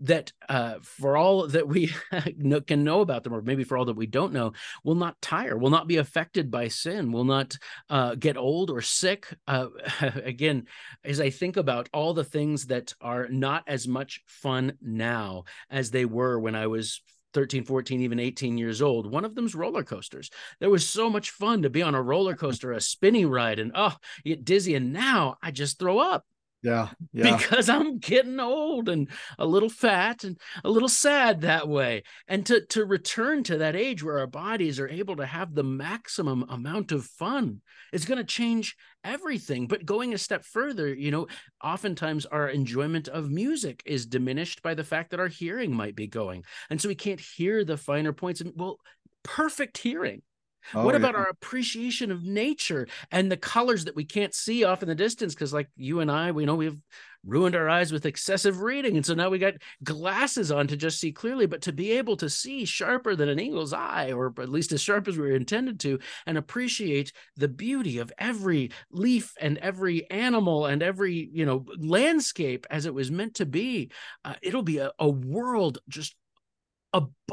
that uh, for all that we can know about them, or maybe for all that we don't know, will not tire, will not be affected by sin, will not uh, get old or sick. Uh, again, as I think about all the things that are not as much fun now as they were when I was 13, 14, even 18 years old. One of them's roller coasters. There was so much fun to be on a roller coaster, a spinning ride, and oh, you get dizzy. And now I just throw up. Yeah, yeah. Because I'm getting old and a little fat and a little sad that way. And to to return to that age where our bodies are able to have the maximum amount of fun is going to change everything. But going a step further, you know, oftentimes our enjoyment of music is diminished by the fact that our hearing might be going. And so we can't hear the finer points. And well, perfect hearing Oh, what about yeah. our appreciation of nature and the colors that we can't see off in the distance? Because, like you and I, we know we've ruined our eyes with excessive reading. And so now we got glasses on to just see clearly, but to be able to see sharper than an eagle's eye, or at least as sharp as we were intended to, and appreciate the beauty of every leaf and every animal and every, you know, landscape as it was meant to be, uh, it'll be a, a world just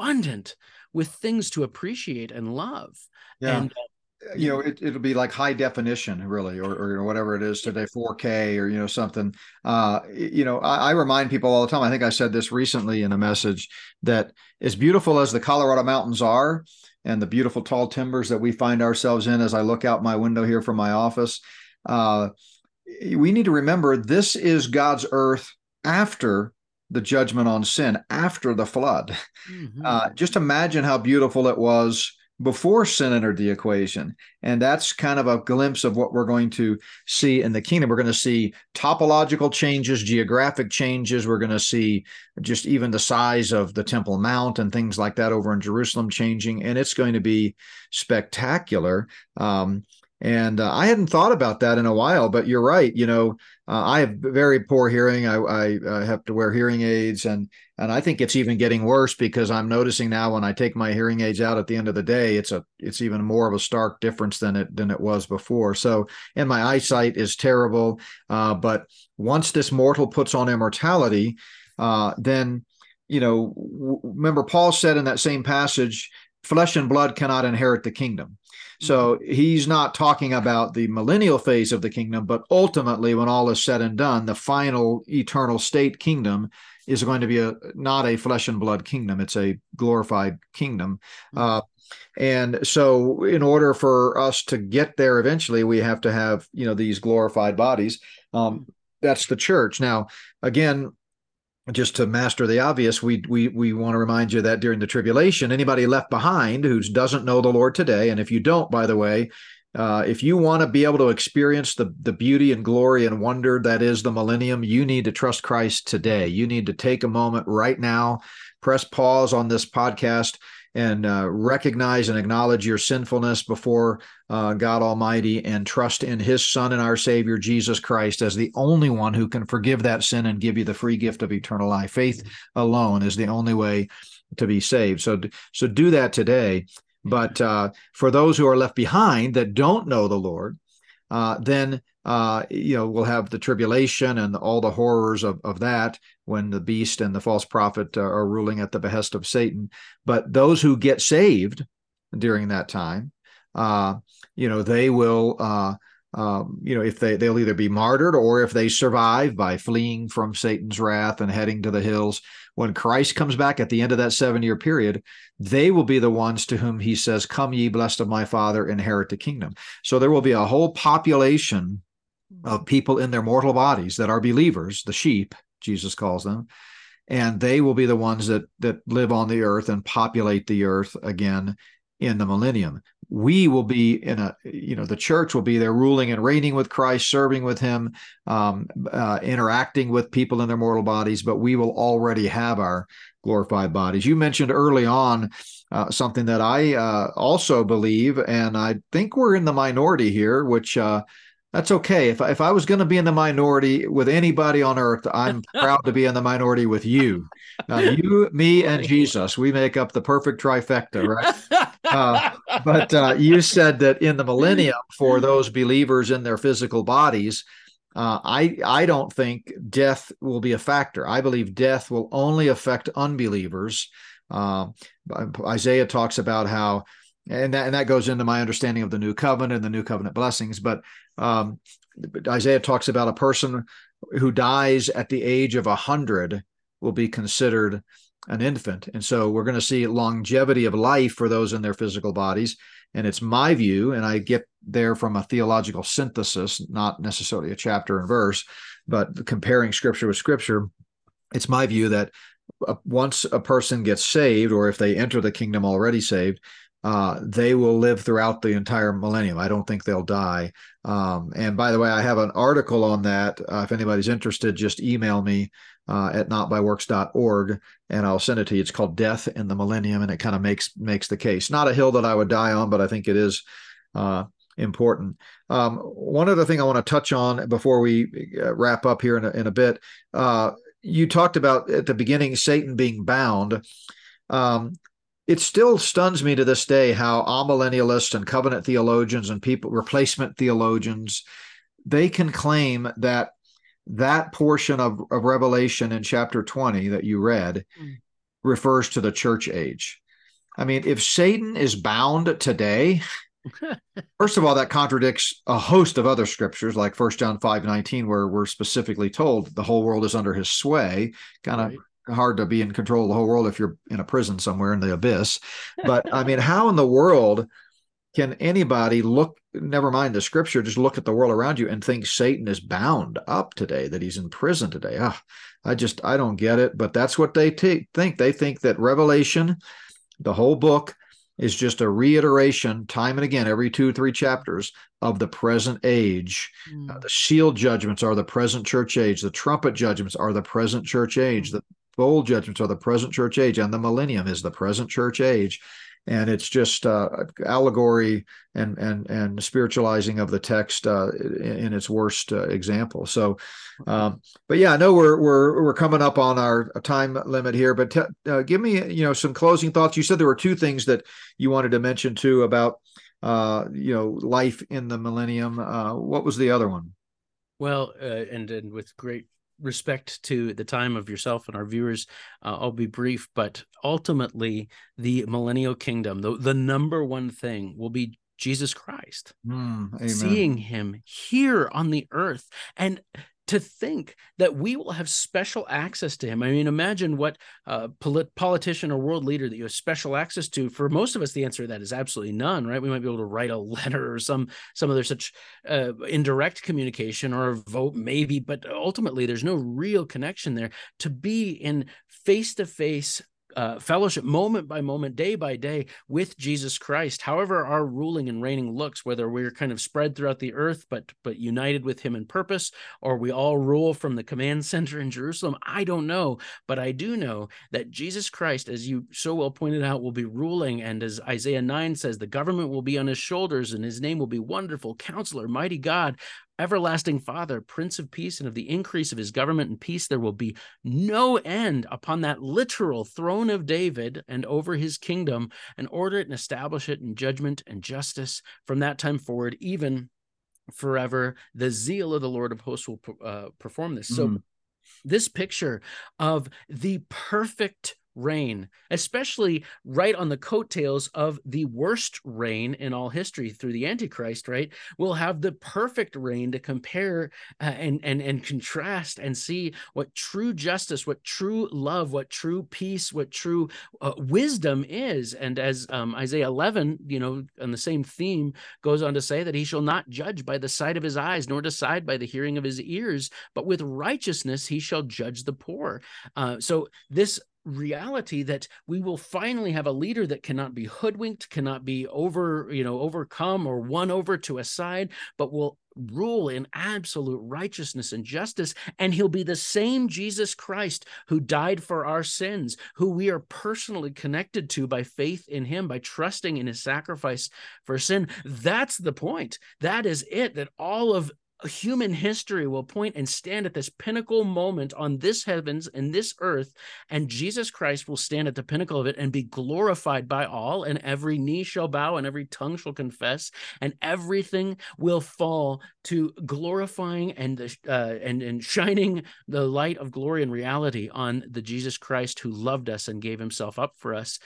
abundant with things to appreciate and love. Yeah. And, uh, you know, it, it'll be like high definition, really, or, or whatever it is today, 4K or, you know, something. Uh, you know, I, I remind people all the time. I think I said this recently in a message that as beautiful as the Colorado mountains are, and the beautiful tall timbers that we find ourselves in as I look out my window here from my office, uh, we need to remember this is God's earth after the judgment on sin after the flood. Mm-hmm. Uh, just imagine how beautiful it was before sin entered the equation. And that's kind of a glimpse of what we're going to see in the kingdom. We're going to see topological changes, geographic changes. We're going to see just even the size of the Temple Mount and things like that over in Jerusalem changing. And it's going to be spectacular. Um, and uh, I hadn't thought about that in a while, but you're right. You know, uh, I have very poor hearing. I, I uh, have to wear hearing aids, and and I think it's even getting worse because I'm noticing now when I take my hearing aids out at the end of the day, it's a it's even more of a stark difference than it than it was before. So, and my eyesight is terrible. Uh, but once this mortal puts on immortality, uh, then you know, w- remember Paul said in that same passage, flesh and blood cannot inherit the kingdom. So mm-hmm. he's not talking about the millennial phase of the kingdom, but ultimately, when all is said and done, the final eternal state kingdom is going to be a not a flesh and blood kingdom; it's a glorified kingdom. Mm-hmm. Uh, and so, in order for us to get there eventually, we have to have you know these glorified bodies. Um, that's the church. Now, again, just to master the obvious, we we we want to remind you that during the tribulation, anybody left behind who doesn't know the Lord today, and if you don't, by the way, uh, if you want to be able to experience the the beauty and glory and wonder that is the millennium, you need to trust Christ today. You need to take a moment right now, press pause on this podcast, and uh, recognize and acknowledge your sinfulness before uh, God Almighty and trust in His Son and our Savior, Jesus Christ, as the only one who can forgive that sin and give you the free gift of eternal life. Faith alone is the only way to be saved. So, so do that today. But uh, for those who are left behind that don't know the Lord, uh, then uh, you know we'll have the tribulation and all the horrors of, of that when the beast and the false prophet uh, are ruling at the behest of Satan. But those who get saved during that time, uh, you know, they will. Uh, um, you know, if they they'll either be martyred or if they survive by fleeing from Satan's wrath and heading to the hills, when Christ comes back at the end of that seven year period, they will be the ones to whom he says, Come ye blessed of my Father, inherit the kingdom. So there will be a whole population of people in their mortal bodies that are believers, the sheep, Jesus calls them. And they will be the ones that that live on the earth and populate the earth again in the millennium we will be in a you know the church will be there ruling and reigning with christ serving with him um, uh, interacting with people in their mortal bodies but we will already have our glorified bodies you mentioned early on uh, something that i uh, also believe and i think we're in the minority here which uh, that's okay. If if I was going to be in the minority with anybody on earth, I'm proud to be in the minority with you. Uh, you, me, and Jesus. We make up the perfect trifecta, right? Uh, but uh, you said that in the millennium, for those believers in their physical bodies, uh, I I don't think death will be a factor. I believe death will only affect unbelievers. Uh, Isaiah talks about how, and that and that goes into my understanding of the new covenant and the new covenant blessings. But um, Isaiah talks about a person who dies at the age of a hundred will be considered an infant, and so we're going to see longevity of life for those in their physical bodies. And it's my view, and I get there from a theological synthesis, not necessarily a chapter and verse, but comparing scripture with scripture. It's my view that uh, once a person gets saved, or if they enter the kingdom already saved, uh, they will live throughout the entire millennium. I don't think they'll die. Um, and by the way, I have an article on that. Uh, if anybody's interested, just email me uh, at notbyworks.org and I'll send it to you. It's called Death in the Millennium, and it kind of makes makes the case. Not a hill that I would die on, but I think it is uh, important. Um, one other thing I want to touch on before we uh, wrap up here in a, in a bit. Uh, you talked about at the beginning Satan being bound. Um, it still stuns me to this day how amillennialists and covenant theologians and people replacement theologians they can claim that that portion of, of revelation in chapter 20 that you read mm. refers to the church age i mean if satan is bound today first of all that contradicts a host of other scriptures like First john 5 19 where we're specifically told the whole world is under his sway kind of right hard to be in control of the whole world if you're in a prison somewhere in the abyss. But I mean, how in the world can anybody look, never mind the scripture, just look at the world around you and think Satan is bound up today, that he's in prison today? Ah, I just, I don't get it. But that's what they t- think. They think that Revelation, the whole book, is just a reiteration, time and again, every two, three chapters of the present age. Mm. Uh, the seal judgments are the present church age. The trumpet judgments are the present church age. Mm. The bowl judgments are the present church age, and the millennium is the present church age. And it's just uh, allegory and and and spiritualizing of the text uh, in, its worst uh, example. So, um, but yeah, I know we're we're we're coming up on our time limit here. But t- uh, give me you know some closing thoughts. You said there were two things that you wanted to mention too about uh, you know life in the millennium. Uh, what was the other one? Well, and and with great respect to the time of yourself and our viewers, uh, I'll be brief, but ultimately, the millennial kingdom, the, the number one thing will be Jesus Christ, mm, seeing him here on the earth. And to think that we will have special access to him. I mean, imagine what uh, polit- politician or world leader that you have special access to. For most of us, the answer to that is absolutely none, right? We might be able to write a letter or some some other such uh, indirect communication or a vote, maybe, but ultimately, there's no real connection there. To be in face to face uh, fellowship moment by moment, day by day with Jesus Christ. However, our ruling and reigning looks, whether we're kind of spread throughout the earth, but but united with Him in purpose, or we all rule from the command center in Jerusalem, I don't know. But I do know that Jesus Christ, as you so well pointed out, will be ruling, and as Isaiah nine says, the government will be on His shoulders, and His name will be Wonderful Counselor, Mighty God, everlasting Father, Prince of Peace, and of the increase of his government and peace, there will be no end upon that literal throne of David and over his kingdom, and order it and establish it in judgment and justice from that time forward, even forever. The zeal of the Lord of hosts will uh, perform this. So, mm. this picture of the perfect reign, especially right on the coattails of the worst reign in all history through the Antichrist, right? We'll have the perfect reign to compare uh, and and and contrast and see what true justice, what true love, what true peace, what true uh, wisdom is. And as um, Isaiah 11, you know, on the same theme, goes on to say that he shall not judge by the sight of his eyes, nor decide by the hearing of his ears, but with righteousness he shall judge the poor. Uh, so this reality that we will finally have a leader that cannot be hoodwinked cannot be over you know overcome or won over to a side but will rule in absolute righteousness and justice. And he'll be the same Jesus Christ who died for our sins who we are personally connected to by faith in him by trusting in his sacrifice for sin. That's the point. That is it that all of human history will point and stand at this pinnacle moment on this heavens and this earth and jesus christ will stand at the pinnacle of it and be glorified by all and every knee shall bow and every tongue shall confess and everything will fall to glorifying and the, uh, and and shining the light of glory and reality on the jesus christ who loved us and gave himself up for us.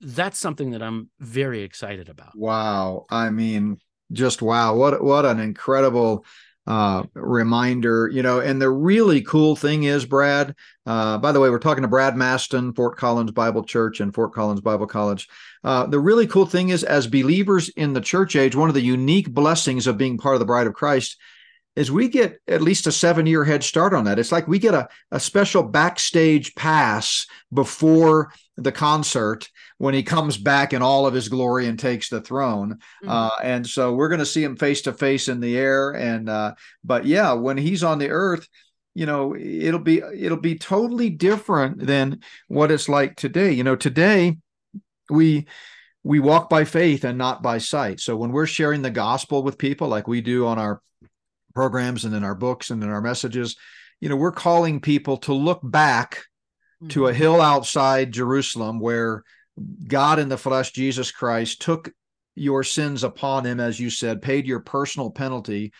That's something that i'm very excited about. Wow. I mean just wow. What what an incredible uh, reminder, you know. And the really cool thing is, Brad, uh, by the way, we're talking to Brad Maston, Fort Collins Bible Church and Fort Collins Bible College. Uh, the really cool thing is, as believers in the church age, one of the unique blessings of being part of the bride of Christ is we get at least a seven year head start on that. It's like we get a, a special backstage pass before the concert when he comes back in all of his glory and takes the throne. Mm-hmm. Uh, and so we're going to see him face to face in the air. And uh, but yeah, when he's on the earth, you know, it'll be it'll be totally different than what it's like today. You know, today we we walk by faith and not by sight. So when we're sharing the gospel with people, like we do on our programs and in our books and in our messages, you know, we're calling people to look back mm-hmm. to a mm-hmm. hill outside Jerusalem where God in the flesh, Jesus Christ, took your sins upon him, as you said, paid your personal penalty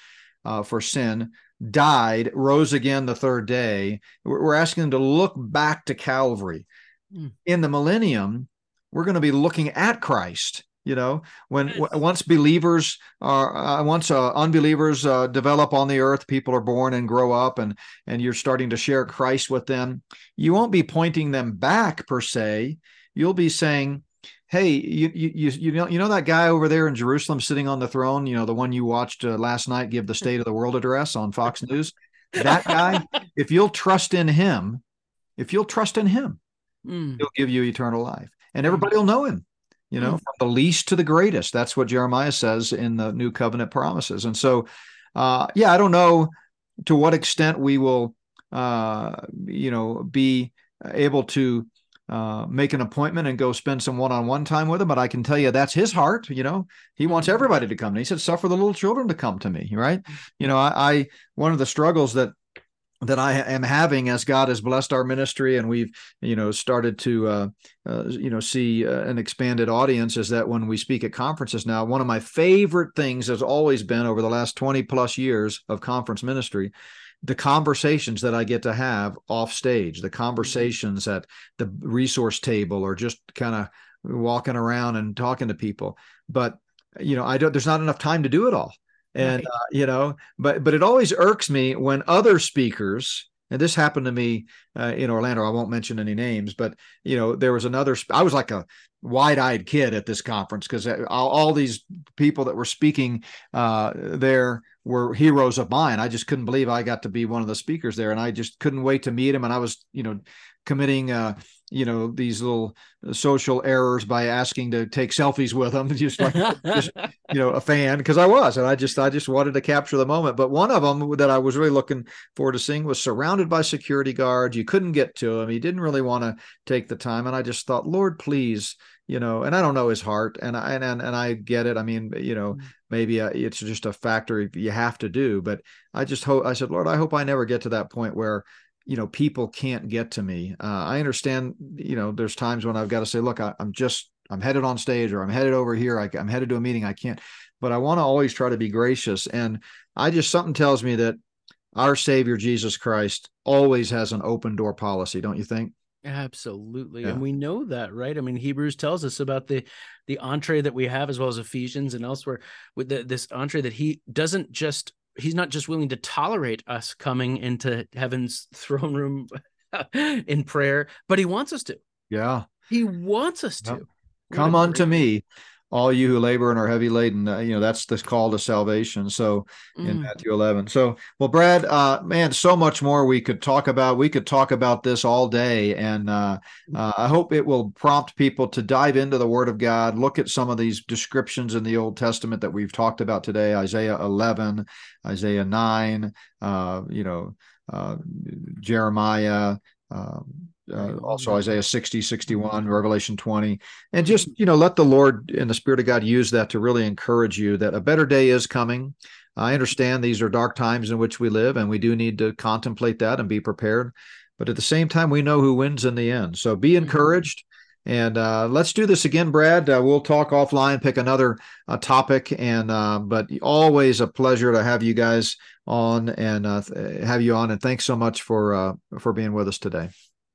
uh, for sin, died, rose again the third day. We're asking them to look back to Calvary. Mm. In the millennium, we're going to be looking at Christ. You know, when once believers are, uh, once uh, unbelievers uh, develop on the earth, people are born and grow up, and and you're starting to share Christ with them. You won't be pointing them back per se you'll be saying, "Hey, you you you know you know that guy over there in Jerusalem sitting on the throne, you know the one you watched uh, last night give the State of the World address on Fox News. That guy, if you'll trust in him, if you'll trust in him, mm. he'll give you eternal life, and everybody will know him." You know, mm. from the least to the greatest. That's what Jeremiah says in the New Covenant promises. And so, uh, yeah, I don't know to what extent we will, uh, you know, be able to uh, make an appointment and go spend some one-on-one time with him. But I can tell you that's his heart. You know, he wants mm-hmm. everybody to come. And he said, "Suffer the little children to come to me." Right? You know, I, I one of the struggles that that I am having as God has blessed our ministry and we've you know started to uh, uh, you know see uh, an expanded audience is that when we speak at conferences now one of my favorite things has always been over the last 20 plus years of conference ministry the conversations that I get to have off stage, the conversations at the resource table, or just kind of walking around and talking to people. But you know, I don't. There's not enough time to do it all, and right. uh, you know, but but it always irks me when other speakers. And this happened to me uh, in Orlando. I won't mention any names, but you know, there was another. I was like a wide-eyed kid at this conference because uh, all, all, these people that were speaking uh, there were heroes of mine. I just couldn't believe I got to be one of the speakers there, and I just couldn't wait to meet him. And I was, you know, committing, uh, you know, these little social errors by asking to take selfies with them, just like, just, you know, a fan because I was, and I just, I just wanted to capture the moment. But one of them that I was really looking forward to seeing was surrounded by security guards. You couldn't get to him. He didn't really want to take the time, and I just thought, Lord, please you know, and I don't know his heart, and I and and, and I get it. I mean, you know, mm-hmm. maybe uh, it's just a factor you have to do, but I just hope. I said, Lord, I hope I never get to that point where you know people can't get to me. Uh, I understand. You know, there's times when I've got to say, look, I, I'm just I'm headed on stage, or I'm headed over here. I, I'm headed to a meeting. I can't, but I want to always try to be gracious, and I just something tells me that our Savior Jesus Christ always has an open door policy, don't you think? Absolutely. Yeah. And we know that, right? I mean, Hebrews tells us about the the entree that we have as well as Ephesians and elsewhere with the, this entree that he doesn't just he's not just willing to tolerate us coming into heaven's throne room in prayer, but he wants us to. Yeah. He wants us to. Come unto me, all you who labor and are heavy laden uh, you know that's this call to salvation so in mm. matthew 11 so well brad uh man so much more we could talk about we could talk about this all day and uh, mm. uh, i hope it will prompt people to dive into the word of god look at some of these descriptions in the old testament that we've talked about today isaiah 11 isaiah 9 uh you know uh jeremiah um, uh, also Isaiah 60, 61, Revelation 20. And just, you know, let the Lord and the Spirit of God use that to really encourage you that a better day is coming. I understand these are dark times in which we live, and we do need to contemplate that and be prepared. But at the same time, we know who wins in the end. So be mm-hmm. encouraged. And uh, let's do this again, Brad. Uh, we'll talk offline, pick another uh, topic, and uh, but always a pleasure to have you guys on and uh, have you on. And thanks so much for uh, for being with us today.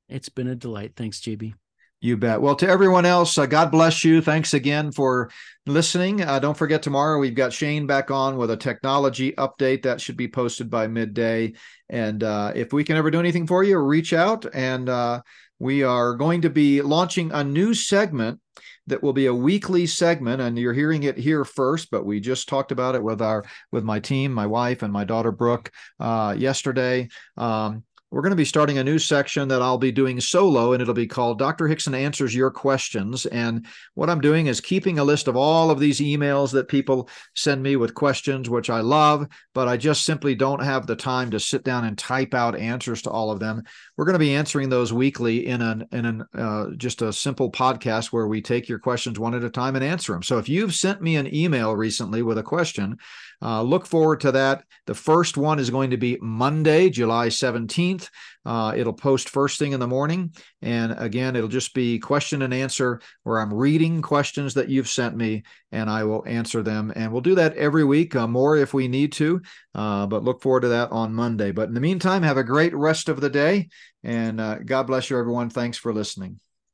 It's been a delight. Thanks, JB. You bet. Well, to everyone else, uh, God bless you. Thanks again for listening. Uh, don't forget tomorrow we've got Shane back on with a technology update that should be posted by midday. And uh, if we can ever do anything for you, reach out. And uh, we are going to be launching a new segment that will be a weekly segment and you're hearing it here first but we just talked about it with our with my team my wife and my daughter brooke uh, yesterday um, we're going to be starting a new section that I'll be doing solo, and it'll be called Dr. Hixson Answers Your Questions. And what I'm doing is keeping a list of all of these emails that people send me with questions, which I love, but I just simply don't have the time to sit down and type out answers to all of them. We're going to be answering those weekly in an in an uh, just a simple podcast where we take your questions one at a time and answer them. So if you've sent me an email recently with a question, uh, look forward to that. The first one is going to be Monday, July 17th. Uh, it'll post first thing in the morning. And again, it'll just be question and answer where I'm reading questions that you've sent me and I will answer them. And we'll do that every week, uh, more if we need to. Uh, but look forward to that on Monday. But in the meantime, have a great rest of the day. And uh, God bless you, everyone. Thanks for listening.